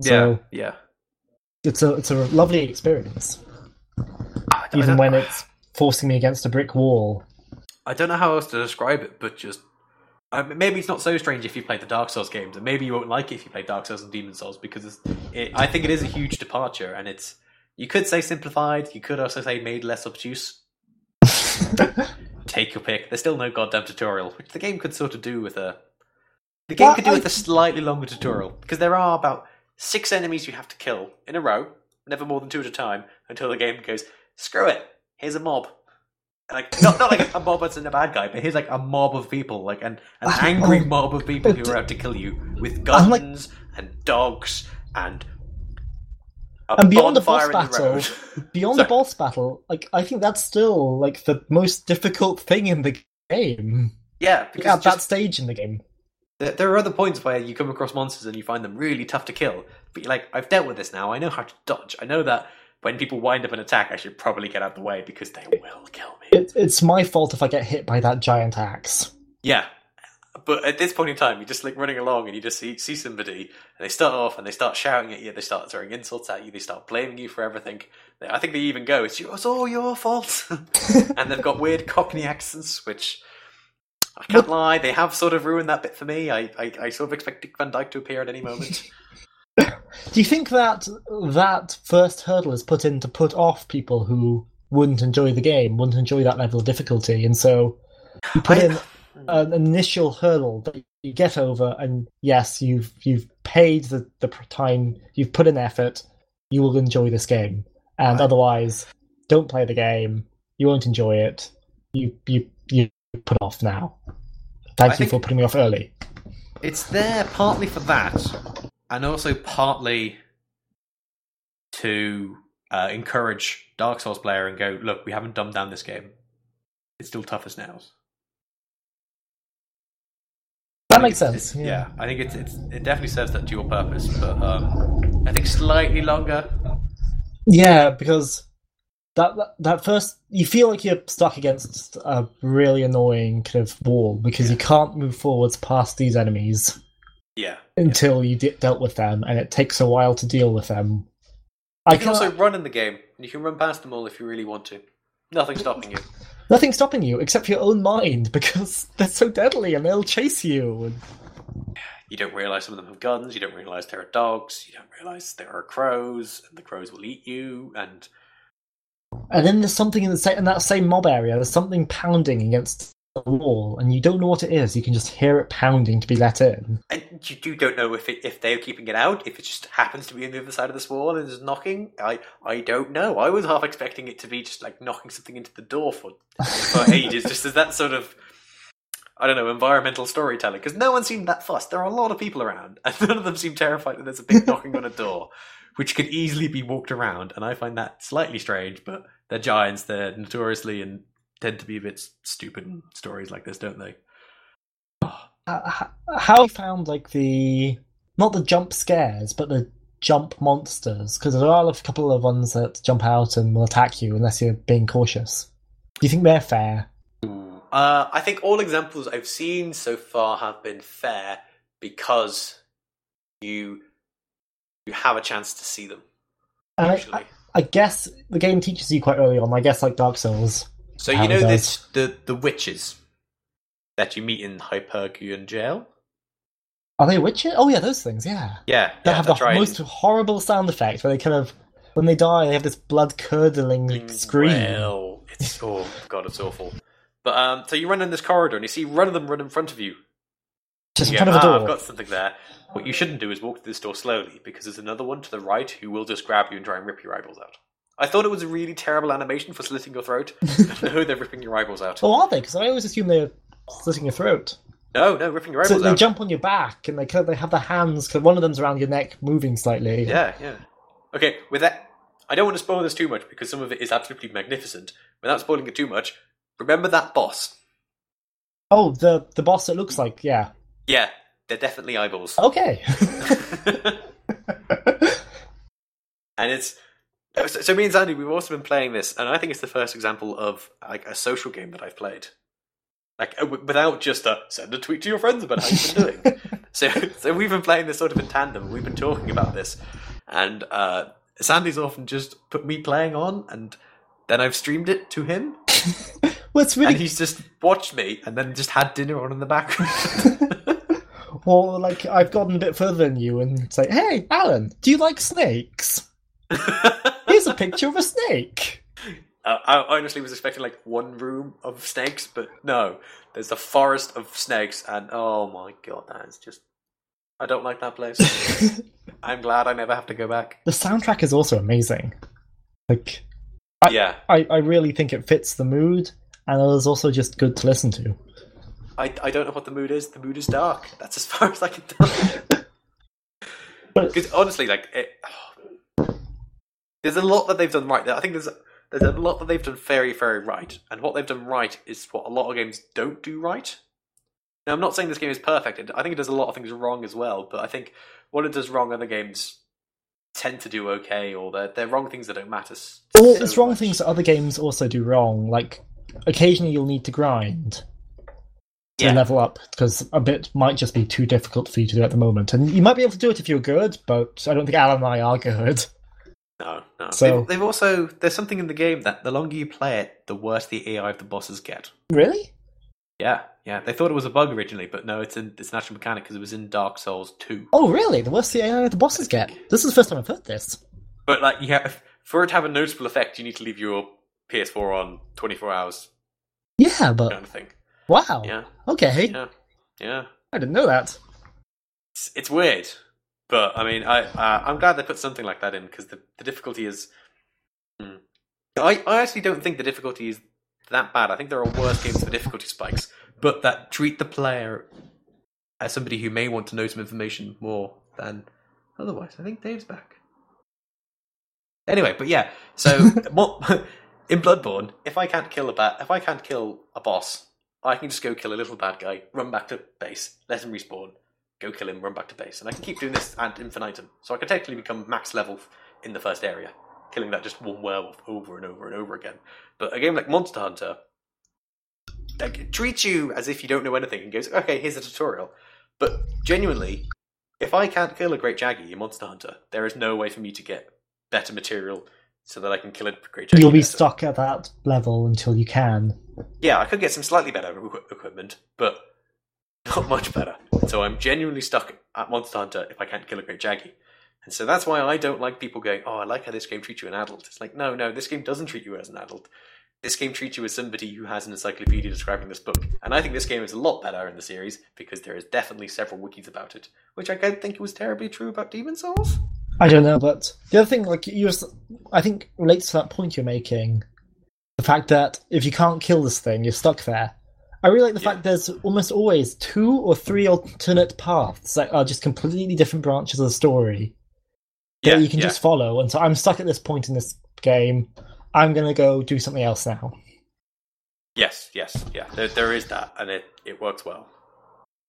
So yeah, yeah. It's a it's a lovely experience, I even when it's forcing me against a brick wall. I don't know how else to describe it, but just I mean, maybe it's not so strange if you play the Dark Souls games, and maybe you won't like it if you play Dark Souls and Demon Souls because it's, it, I think it is a huge departure, and it's you could say simplified, you could also say made less obtuse. Take your pick. There's still no goddamn tutorial, which the game could sort of do with a. The game Well, could do I- with a slightly longer tutorial because there are about six enemies you have to kill in a row, never more than two at a time, until the game goes screw it. Here's a mob. Like not, not like a mob that's in a bad guy, but here's like a mob of people, like an, an angry mob of people who are out to kill you with I'm like- guns and dogs and a And beyond the boss battle, road. Beyond the boss battle, like I think that's still like the most difficult thing in the game. yeah, because At that stage in the game. There, there are other points where you come across monsters and you find them really tough to kill, but you're like, I've dealt with this now. I know how to dodge. I know that when people wind up an attack, I should probably get out of the way because they will kill me. It, it's my fault if I get hit by that giant axe. Yeah. But at this point in time, you're just like running along and you just see, see somebody and they start off and they start shouting at you, they start throwing insults at you, they start blaming you for everything. I think they even go, it's, your- it's all your fault. and they've got weird Cockney accents, which I can't lie, they have sort of ruined that bit for me. I, I, I sort of expect Dick Van Dyke to appear at any moment. Do you think that that first hurdle is put in to put off people who wouldn't enjoy the game, wouldn't enjoy that level of difficulty, and so you put I- in an initial hurdle that you get over, and yes, you've you've paid the, the time, you've put in effort, you will enjoy this game, and I- otherwise, don't play the game, you won't enjoy it, you you you put off now. Thank I you for putting me off early. It's there partly for that, and also partly to uh, encourage Dark Souls player and go, look, we haven't dumbed down this game. It's still tough as nails. That makes sense. it's- yeah. I think it's, it's it definitely serves that dual purpose, but um, I think slightly longer. Yeah, because that, that that first you feel like you're stuck against a really annoying kind of wall because you can't move forwards past these enemies Yeah, until you de- dealt with them, and it takes a while to deal with them. I you can can also run in the game. And you can run past them all if you really want to. Nothing stopping you. Nothing stopping you except your own mind because they're so deadly and they'll chase you. And You don't realize some of them have guns. You don't realize there are dogs. You don't realize there are crows, and the crows will eat you. And and then there's something in the sa- in that same mob area. There's something pounding against the wall, and you don't know what it is. You can just hear it pounding to be let in. And you, you don't know if it, if they're keeping it out, if it just happens to be on the other side of this wall and is knocking. I I don't know. I was half expecting it to be just like knocking something into the door for for ages, just as that sort of I don't know, environmental storytelling because no one seemed that fussed. There are a lot of people around, and none of them seem terrified that there's a big knocking on a door, which could easily be walked around. And I find that slightly strange, but they're giants. They're notoriously and tend to be a bit stupid in stories like this, don't they? Uh, how found like the not the jump scares, but the jump monsters? Because there are a couple of ones that jump out and will attack you unless you're being cautious. Do you think they're fair? Uh, I think all examples I've seen so far have been fair because you you have a chance to see them. And I, I, I guess the game teaches you quite early on. I guess like Dark Souls. So you know this the the witches that you meet in Hypogean jail. Are they witches? Oh yeah, those things. Yeah, Yeah, they yeah, have the right. most horrible sound effect where they kind of when they die they have this blood curdling scream. Well, it's oh god, it's awful. But um, so you run in this corridor and you see one of them run in front of you. Just in You front of a "Ah, door. I've got something there. What you shouldn't do is walk to this door slowly because there's another one to the right who will just grab you and try and rip your eyeballs out. I thought it was a really terrible animation for slitting your throat. no, they're ripping your eyeballs out. Oh, are they? Because I always assume they're slitting your throat. No, no, ripping your So eyeballs they out. jump on your back and they kind of, they have their hands. Cause one of them's around your neck, moving slightly. Yeah, yeah. Okay, with that, I don't want to spoil this too much because some of it is absolutely magnificent. Without spoiling it too much, remember that boss. Oh, the the boss. It looks like yeah. Yeah, they're definitely eyeballs. Okay. and it's so, me and Sandy, we've also been playing this, and I think it's the first example of like a social game that I've played, like uh, without just a send a tweet to your friends about how you've been doing. so, so we've been playing this sort of in tandem. We've been talking about this, and uh, Sandy's often just put me playing on, and then I've streamed it to him, well, really and he's just watched me, and then just had dinner on in the background. Well, like I've gotten a bit further than you and say, "Hey, Alan, do you like snakes? Here's a picture of a snake." Uh, I honestly was expecting like one room of snakes, but no. There's a forest of snakes, and oh my god, that is just. I don't like that place. I'm glad I never have to go back. the soundtrack is also amazing. Like, I- Yeah, I, I really think it fits the mood, and it is also just good to listen to. I, I don't know what the mood is. The mood is dark. That's as far as I can tell. Because honestly, like, it, there's a lot that they've done right. There. I think there's there's a lot that they've done very very right, and what they've done right is what a lot of games don't do right. Now, I'm not saying this game is perfect. I think it does a lot of things wrong as well. But I think what it does wrong, other games tend to do okay, or they're they're wrong things that don't matter. so it's wrong much. things that other games also do wrong. Like occasionally you'll need to grind to Yeah. level up because a bit might just be too difficult for you to do at the moment, and you might be able to do it if you're good. But I don't think Alan and I are good. No, no. So- They've, they've also there's something in the game that the longer you play it, the worse the AI of the bosses get. Really? Yeah, yeah. They thought it was a bug originally, but no, it's in it's an actual mechanic because it was in Dark Souls two. Oh, really? The worse the AI of the bosses get. This is the first time I've heard this. But like, you have, for it to have a noticeable effect, you need to leave your PS4 on 24 hours, Yeah, but kind of thing. Wow. Yeah, Okay, yeah, yeah. I didn't know that. It's, it's weird, but I mean, I uh, I'm glad they put something like that in because the, the difficulty is. Hmm. I I actually don't think the difficulty is that bad. I think there are worse games for difficulty spikes, but that treat the player as somebody who may want to know some information more than otherwise. I think Dave's back. Anyway, but yeah, so what, in Bloodborne, if I can't kill a bat, if I can't kill a boss, I can just go kill a little bad guy, run back to base, let him respawn, go kill him, run back to base, and I can keep doing this ad infinitum. So I can technically become max level in the first area, killing that just one werewolf over and over and over again. But a game like Monster Hunter, like treats you as if you don't know anything and goes, "Okay, here's a tutorial." But genuinely, if I can't kill a Great Jaggi in Monster Hunter, there is no way for me to get better material so that I can kill a Great Jaggi. You'll be stuck at that level until you can. Yeah, I could get some slightly better equi- equipment, but not much better. So I'm genuinely stuck at Monster Hunter if I can't kill a Great Jaggi. And so that's why I don't like people going, oh, I like how this game treats you as an adult. It's like, no, no, this game doesn't treat you as an adult. This game treats you as somebody who has an encyclopedia describing this book. And I think this game is a lot better in the series because there is definitely several wikis about it, which I don't think was terribly true about Demon Souls. I don't know, but the other thing, like you, was, I think relates to that point you're making. The fact that if you can't kill this thing, you're stuck there. I really like the Yeah. fact there's almost always two or three alternate paths that are just completely different branches of the story Yeah, that you can yeah. just follow. And so I'm stuck at this point in this game. I'm going to go do something else now. Yes, yes, yeah. There, there is that, and it, it works well.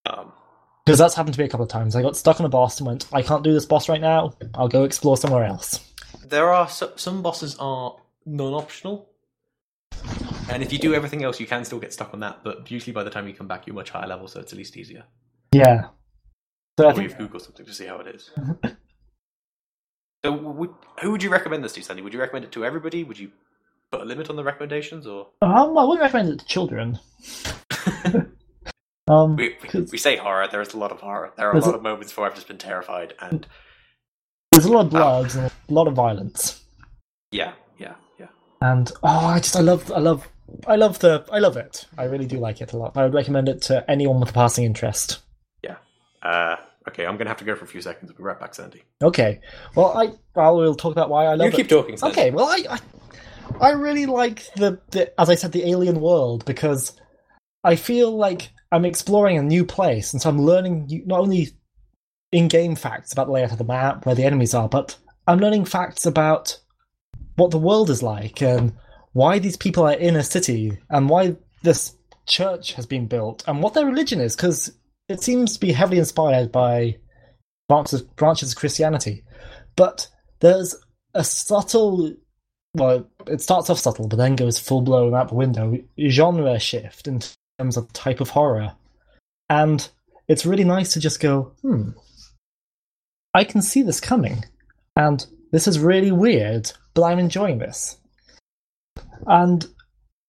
Um, Because that's happened to me a couple of times. I got stuck on a boss and went, I can't do this boss right now. I'll go explore somewhere else. There are so, some bosses are non-optional, and if you do everything else, you can still get stuck on that. But usually, by the time you come back, you're much higher level, so it's at least easier. Yeah. So or think you've Googled something to see how it is. so, would, who would you recommend this to, Sandy? Would you recommend it to everybody? Would you put a limit on the recommendations, or um, I wouldn't recommend it to children. um, we, we, we say horror? There is a lot of horror. There are a lot a- of moments where I've just been terrified, and there's a lot of blood and a lot of violence. yeah, yeah, yeah. And oh, I just I love I love I love the I love it. I really do like it a lot. I would recommend it to anyone with a passing interest. Yeah. Uh, okay, I'm gonna have to go for a few seconds. I'll be right back, Sandy. Okay. Well, I I will talk about why I love You it. keep talking, Sandy. Okay, well, I, I I really like the, the as I said the alien world because I feel like I'm exploring a new place, and so I'm learning not only in-game facts about the layout of the map, where the enemies are, but I'm learning facts about what the world is like and why these people are in a city and why this church has been built and what their religion is because it seems to be heavily inspired by branches branches of Christianity, but there's a subtle well, it starts off subtle, but then goes full blown out the window genre shift in terms of type of horror. And it's really nice to just go, hmm, I can see this coming. And this is really weird, but I'm enjoying this. And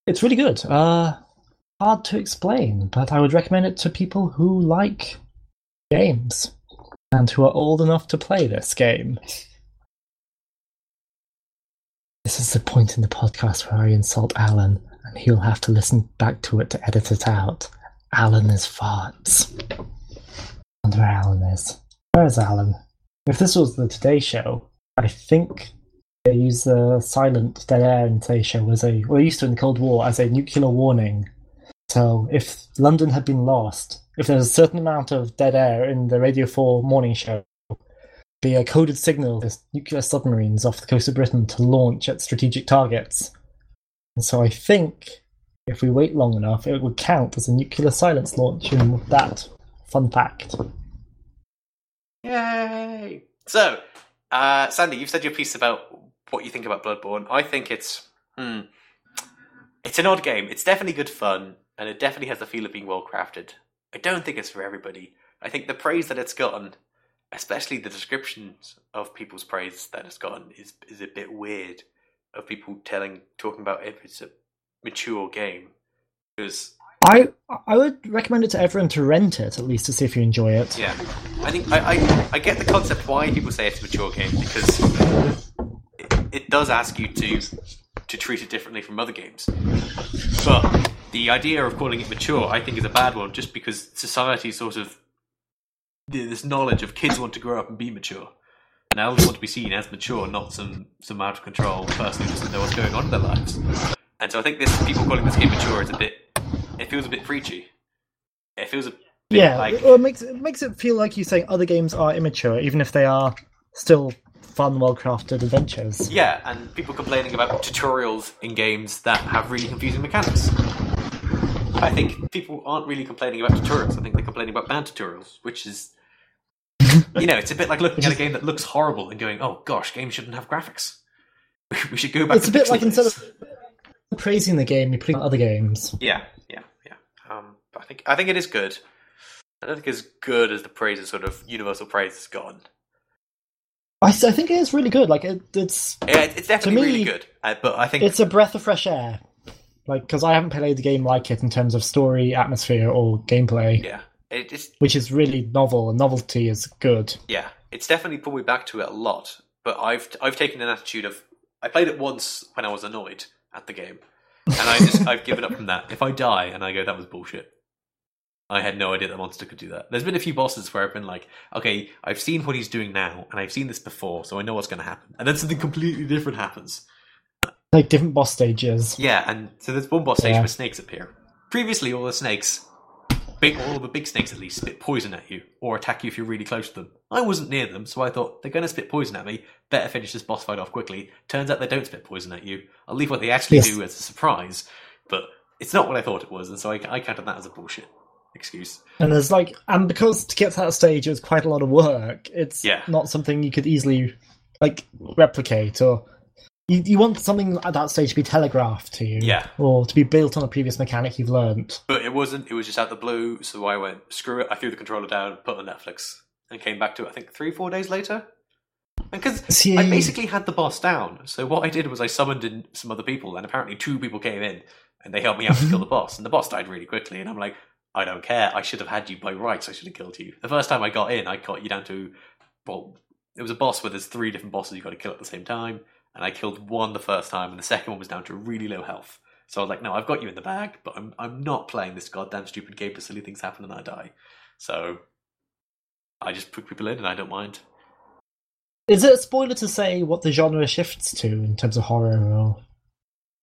it's really good. Uh, hard to explain, but I would recommend it to people who like games and who are old enough to play this game. This is the point in the podcast where I insult Alan, and he'll have to listen back to it to edit it out. Alan is farts. Wonder where Alan is. Where is Alan? If this was the Today Show, I think they use the silent dead air in Today Show as a, well, used to in the Cold War as a nuclear warning. So if London had been lost, if there's a certain amount of dead air in the Radio 4 morning show, be a coded signal to nuclear submarines off the coast of Britain to launch at strategic targets. And so I think if we wait long enough, it would count as a nuclear silence launch in that fun fact. Yay! So, uh, Sandy, you've said your piece about what you think about Bloodborne. I think it's hmm, it's an odd game. It's definitely good fun, and it definitely has the feel of being well crafted. I don't think it's for everybody. I think the praise that it's gotten, especially the descriptions of people's praise that it's gotten, is is a bit weird. Of people telling, talking about if it's a mature game, because I I would recommend it to everyone to rent it at least to see if you enjoy it. Yeah, I think I, I, I get the concept why people say it's a mature game because it, it does ask you to to treat it differently from other games. But the idea of calling it mature, I think, is a bad one, just because society sort of this knowledge of kids want to grow up and be mature, and elders want to be seen as mature, not some some out of control person who doesn't know what's going on in their lives. And so I think this people calling this game mature is a bit. It feels a bit preachy. It feels a bit Yeah, like well, it makes it makes it feel like you're saying other games are immature, even if they are still fun, well crafted adventures. Yeah, and people complaining about tutorials in games that have really confusing mechanics. I think people aren't really complaining about tutorials. I think they're complaining about bad tutorials, which is, you know, it's a bit like looking at a game that looks horrible and going, "Oh gosh, games shouldn't have graphics. We should go back." It's a bit like instead of praising the game, you're putting on other games. yeah, yeah, yeah. Um, but I think I think it is good. I don't think it's as good as the praise is sort of universal praise has gone. I think it is really good. Like it, it's Yeah, it- it's definitely me, really good. Uh, but I think it's a breath of fresh air. Like because I haven't played a game like it in terms of story, atmosphere, or gameplay, yeah, it, which is really novel. and Novelty is good. Yeah, it's definitely pulled me back to it a lot. But I've I've taken an attitude of I played it once when I was annoyed at the game, and I just I've given up from that. If I die and I go that was bullshit, I had no idea that monster could do that. There's been a few bosses where I've been like, okay, I've seen what he's doing now, and I've seen this before, so I know what's going to happen, and then something completely different happens. Like different boss stages. Yeah, and so there's one boss stage Yeah. where snakes appear, previously all the snakes, big, all the big snakes at least, spit poison at you or attack you if you're really close to them. I wasn't near them, so I thought they're going to spit poison at me. Better finish this boss fight off quickly. Turns out they don't spit poison at you. I'll leave what they actually Yes. do as a surprise, but it's not what I thought it was, and so I, I counted that as a bullshit excuse. And there's like, and because to get to that stage, it was quite a lot of work. It's Yeah. not something you could easily like replicate, or you, you want something at that stage to be telegraphed to you, Yeah. or to be built on a previous mechanic you've learned. But it wasn't. It was just out the blue. So I went screw it. I threw the controller down, put on Netflix, and came back to it. I think three, four days later. Because See- I basically had the boss down. So what I did was I summoned in some other people, and apparently two people came in and they helped me out to kill the boss. And the boss died really quickly. And I'm like, I don't care. I should have had you by rights. I should have killed you. The first time I got in, I got you down to well, it was a boss where there's three different bosses you got to kill at the same time. And I killed one the first time, and the second one was down to really low health. So I was like, no, I've got you in the bag, but I'm I'm not playing this goddamn stupid game where silly things happen and I die. So I just put people in and I don't mind. Is it a spoiler to say what the genre shifts to in terms of horror? Or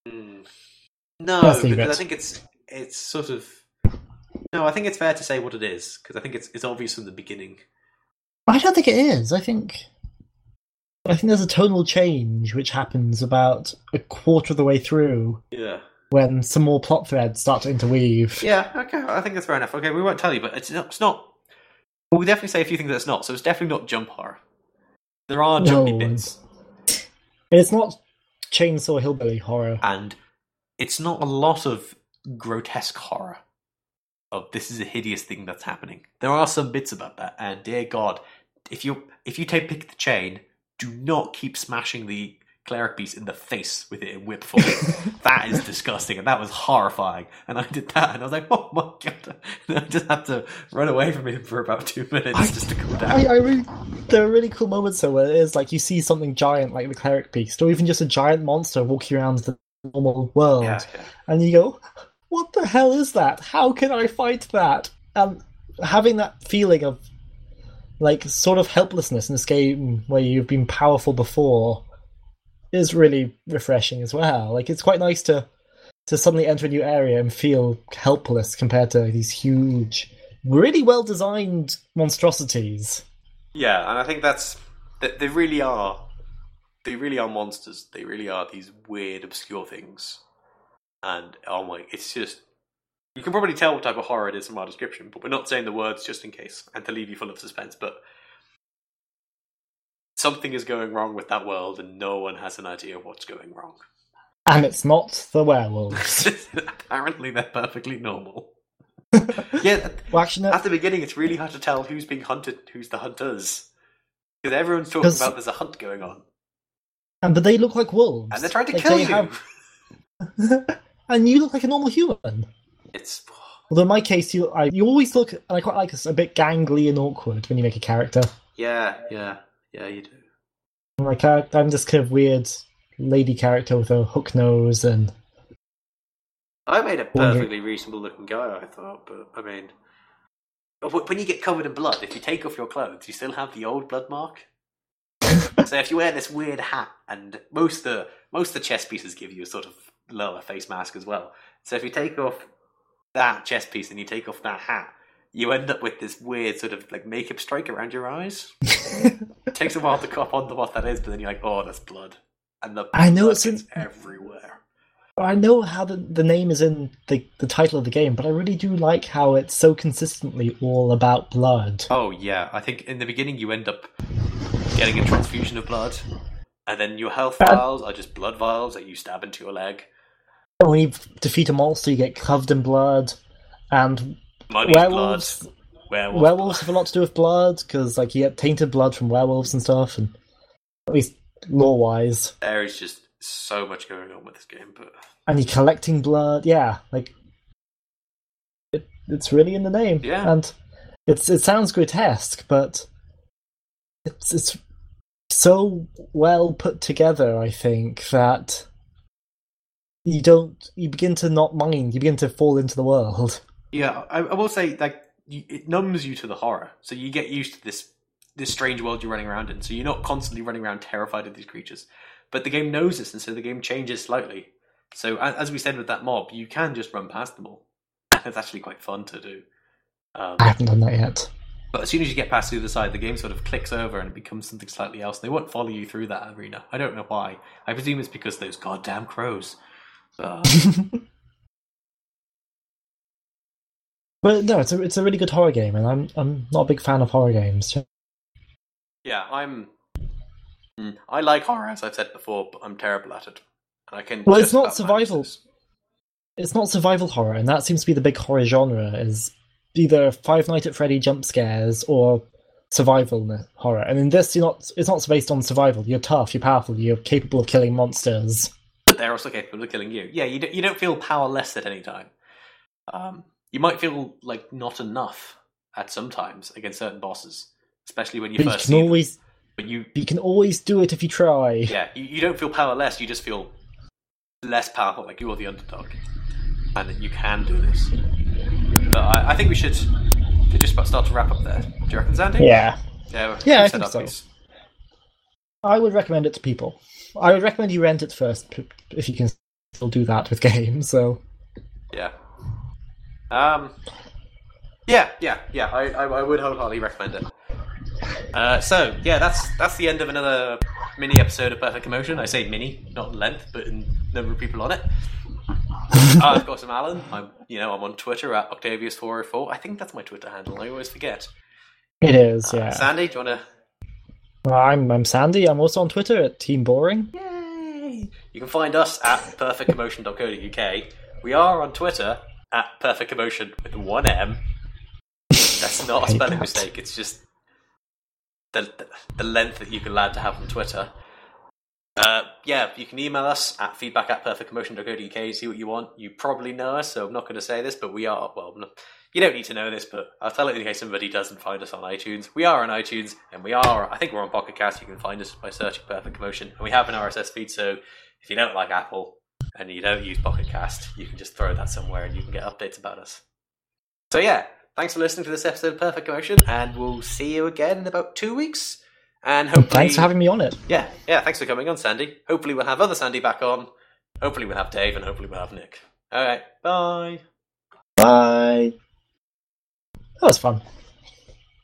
Hmm. No, because. I think it's it's sort of no. I think it's fair to say what it is because I think it's it's obvious from the beginning. I don't think it is. I think I think there's a tonal change which happens about a quarter of the way through Yeah, when some more plot threads start to interweave. yeah. Okay, I think that's fair enough. Okay, we won't tell you, but it's not. It's not well, we definitely say a few things that it's not. So it's definitely not jump horror. There are jumpy No, bits, It's not chainsaw hillbilly horror. and it's not a lot of grotesque horror. Of this is a hideous thing that's happening. There are some bits about that, and dear God, if you if you take pick the chain, do not keep smashing the cleric beast in the face with it in whip form. that is disgusting, and that was horrifying. And I did that, and I was like, oh my god! And I just had to run away from him for about two minutes I- just to cool down. I, I really, there are really cool moments though where it is like you see something giant like the cleric beast, or even just a giant monster walking around the normal world, yeah, yeah. and you go, "What the hell is that? How can I fight that?" And having that feeling of like sort of helplessness in this game where you've been powerful before is really refreshing as well. Like it's quite nice to to suddenly enter a new area and feel helpless compared to these huge, really well designed monstrosities. Yeah, and I think that's they, they really are. They really are monsters. They really are these weird, obscure things. And oh my, it's just you can probably tell what type of horror it is from our description, but we're not saying the words just in case and to leave you full of suspense. But something is going wrong with that world, and no one has an idea what's going wrong. And it's not the werewolves. Apparently, they're perfectly normal. yeah, well, actually, no, at the beginning, it's really hard to tell who's being hunted, who's the hunters, because everyone's talking 'Cause- about there's a hunt going on, and, but they look like wolves. and they're trying to Like, kill you. have- and you look like a normal human. It's Although in my case, you I, you always look, and I quite like this, a bit gangly and awkward when you make a character. yeah, yeah, yeah. You do. Like I, I'm this kind of weird lady character with a hook nose, and I made a Wonder- perfectly reasonable looking guy, I thought, but I mean, wh- when you get covered in blood, if you take off your clothes, you still have the old blood mark. so if you wear this weird hat, and most of the most of the chest pieces give you a sort of lower face mask as well. So if you take off that chest piece and you take off that hat, you end up with this weird sort of like makeup strike around your eyes. It takes a while to cop onto what that is, but then you're like, oh, that's blood, and the I know blood it's in- everywhere. I know how the, the name is in the, the title of the game, but I really do like how it's so consistently all about blood. Oh yeah, I think in the beginning you end up getting a transfusion of blood, and then your health Uh, vials are just blood vials that you stab into your leg. When you defeat a monster, you get covered in blood, and Money's werewolves blood. Werewolf werewolves blood. have a lot to do with blood because like you get tainted blood from werewolves and stuff, and at least lore wise, There is just so much going on with this game, but and you're collecting blood. Yeah, like it, it's really in the name. Yeah. and it's it sounds grotesque, but it's it's so well put together. I think that you don't you begin to not mind. You begin to fall into the world. yeah, I, I will say like you, it numbs you to the horror, so you get used to this this strange world you're running around in. So you're not constantly running around terrified of these creatures, but the game knows this, and so the game changes slightly. So as we said with that mob, you can just run past them all. and it's actually quite fun to do. Um, I haven't done that yet. but as soon as you get past the other side, the game sort of clicks over and it becomes something slightly else. They won't follow you through that arena. I don't know why. I presume it's because those goddamn crows. Uh, But no, it's a it's a really good horror game, and I'm I'm not a big fan of horror games. yeah, I'm. Mm, I like horror, as I've said before, but I'm terrible at it. And I can. Well, it's not survival. It's not survival horror, and that seems to be the big horror genre. Is either Five Nights at Freddy jump scares or survival horror. And in this, you're not. It's not based on survival. You're tough. You're powerful. You're capable of killing monsters. But they're also capable of killing you. Yeah, you don't, you don't feel powerless at any time. Um, you might feel like not enough at some times against certain bosses, especially when you But you first can see them. always But you, you can always do it if you try. yeah, you, you don't feel powerless. You just feel less powerful, like you're the underdog, and that you can do this. But I, I think we should, should just about start to wrap up there. Do you reckon, Sandy? Yeah. Yeah, Yeah, I think up so. I would recommend it to people. I would recommend you rent it first if you can still do that with games. So Yeah. Um. Yeah, yeah, yeah. I, I, I would wholeheartedly recommend it. Uh, so yeah, that's that's the end of another mini episode of Perfect Commotion. I say mini, not in length, but in number of people on it. uh, of course, I'm Alan. I'm you know I'm on Twitter at Octavius404. I think that's my Twitter handle. I always forget. it is. Uh, Yeah. Sandy, do you want to? Well, I'm I'm Sandy. I'm also on Twitter at Team Boring. Yay! You can find us at perfectcommotion.co.uk. We are on Twitter at perfectcommotion with one M. That's not a spelling that. mistake. It's just the the length that you can allowed to have on Twitter. Uh, yeah, you can email us at feedback at perfectcommotion.co.uk. See what you want. You probably know us, so I'm not going to say this, but we are. Well, no- you don't need to know this, but I'll tell it in case somebody doesn't find us on iTunes. We are on iTunes, and we are. I think we're on Pocket Cast. You can find us by searching Perfect Commotion, and we have an RSS feed. So if you don't like Apple and you don't use Pocket Cast, you can just throw that somewhere, and you can get updates about us. So yeah, thanks for listening to this episode of Perfect Commotion, and we'll see you again in about two weeks. And hopefully, Thanks for having me on it. yeah, yeah. Thanks for coming on, Sandy. Hopefully, we'll have other Sandy back on. Hopefully, we'll have Dave, and hopefully, we'll have Nick. All right, bye. Bye. That was fun.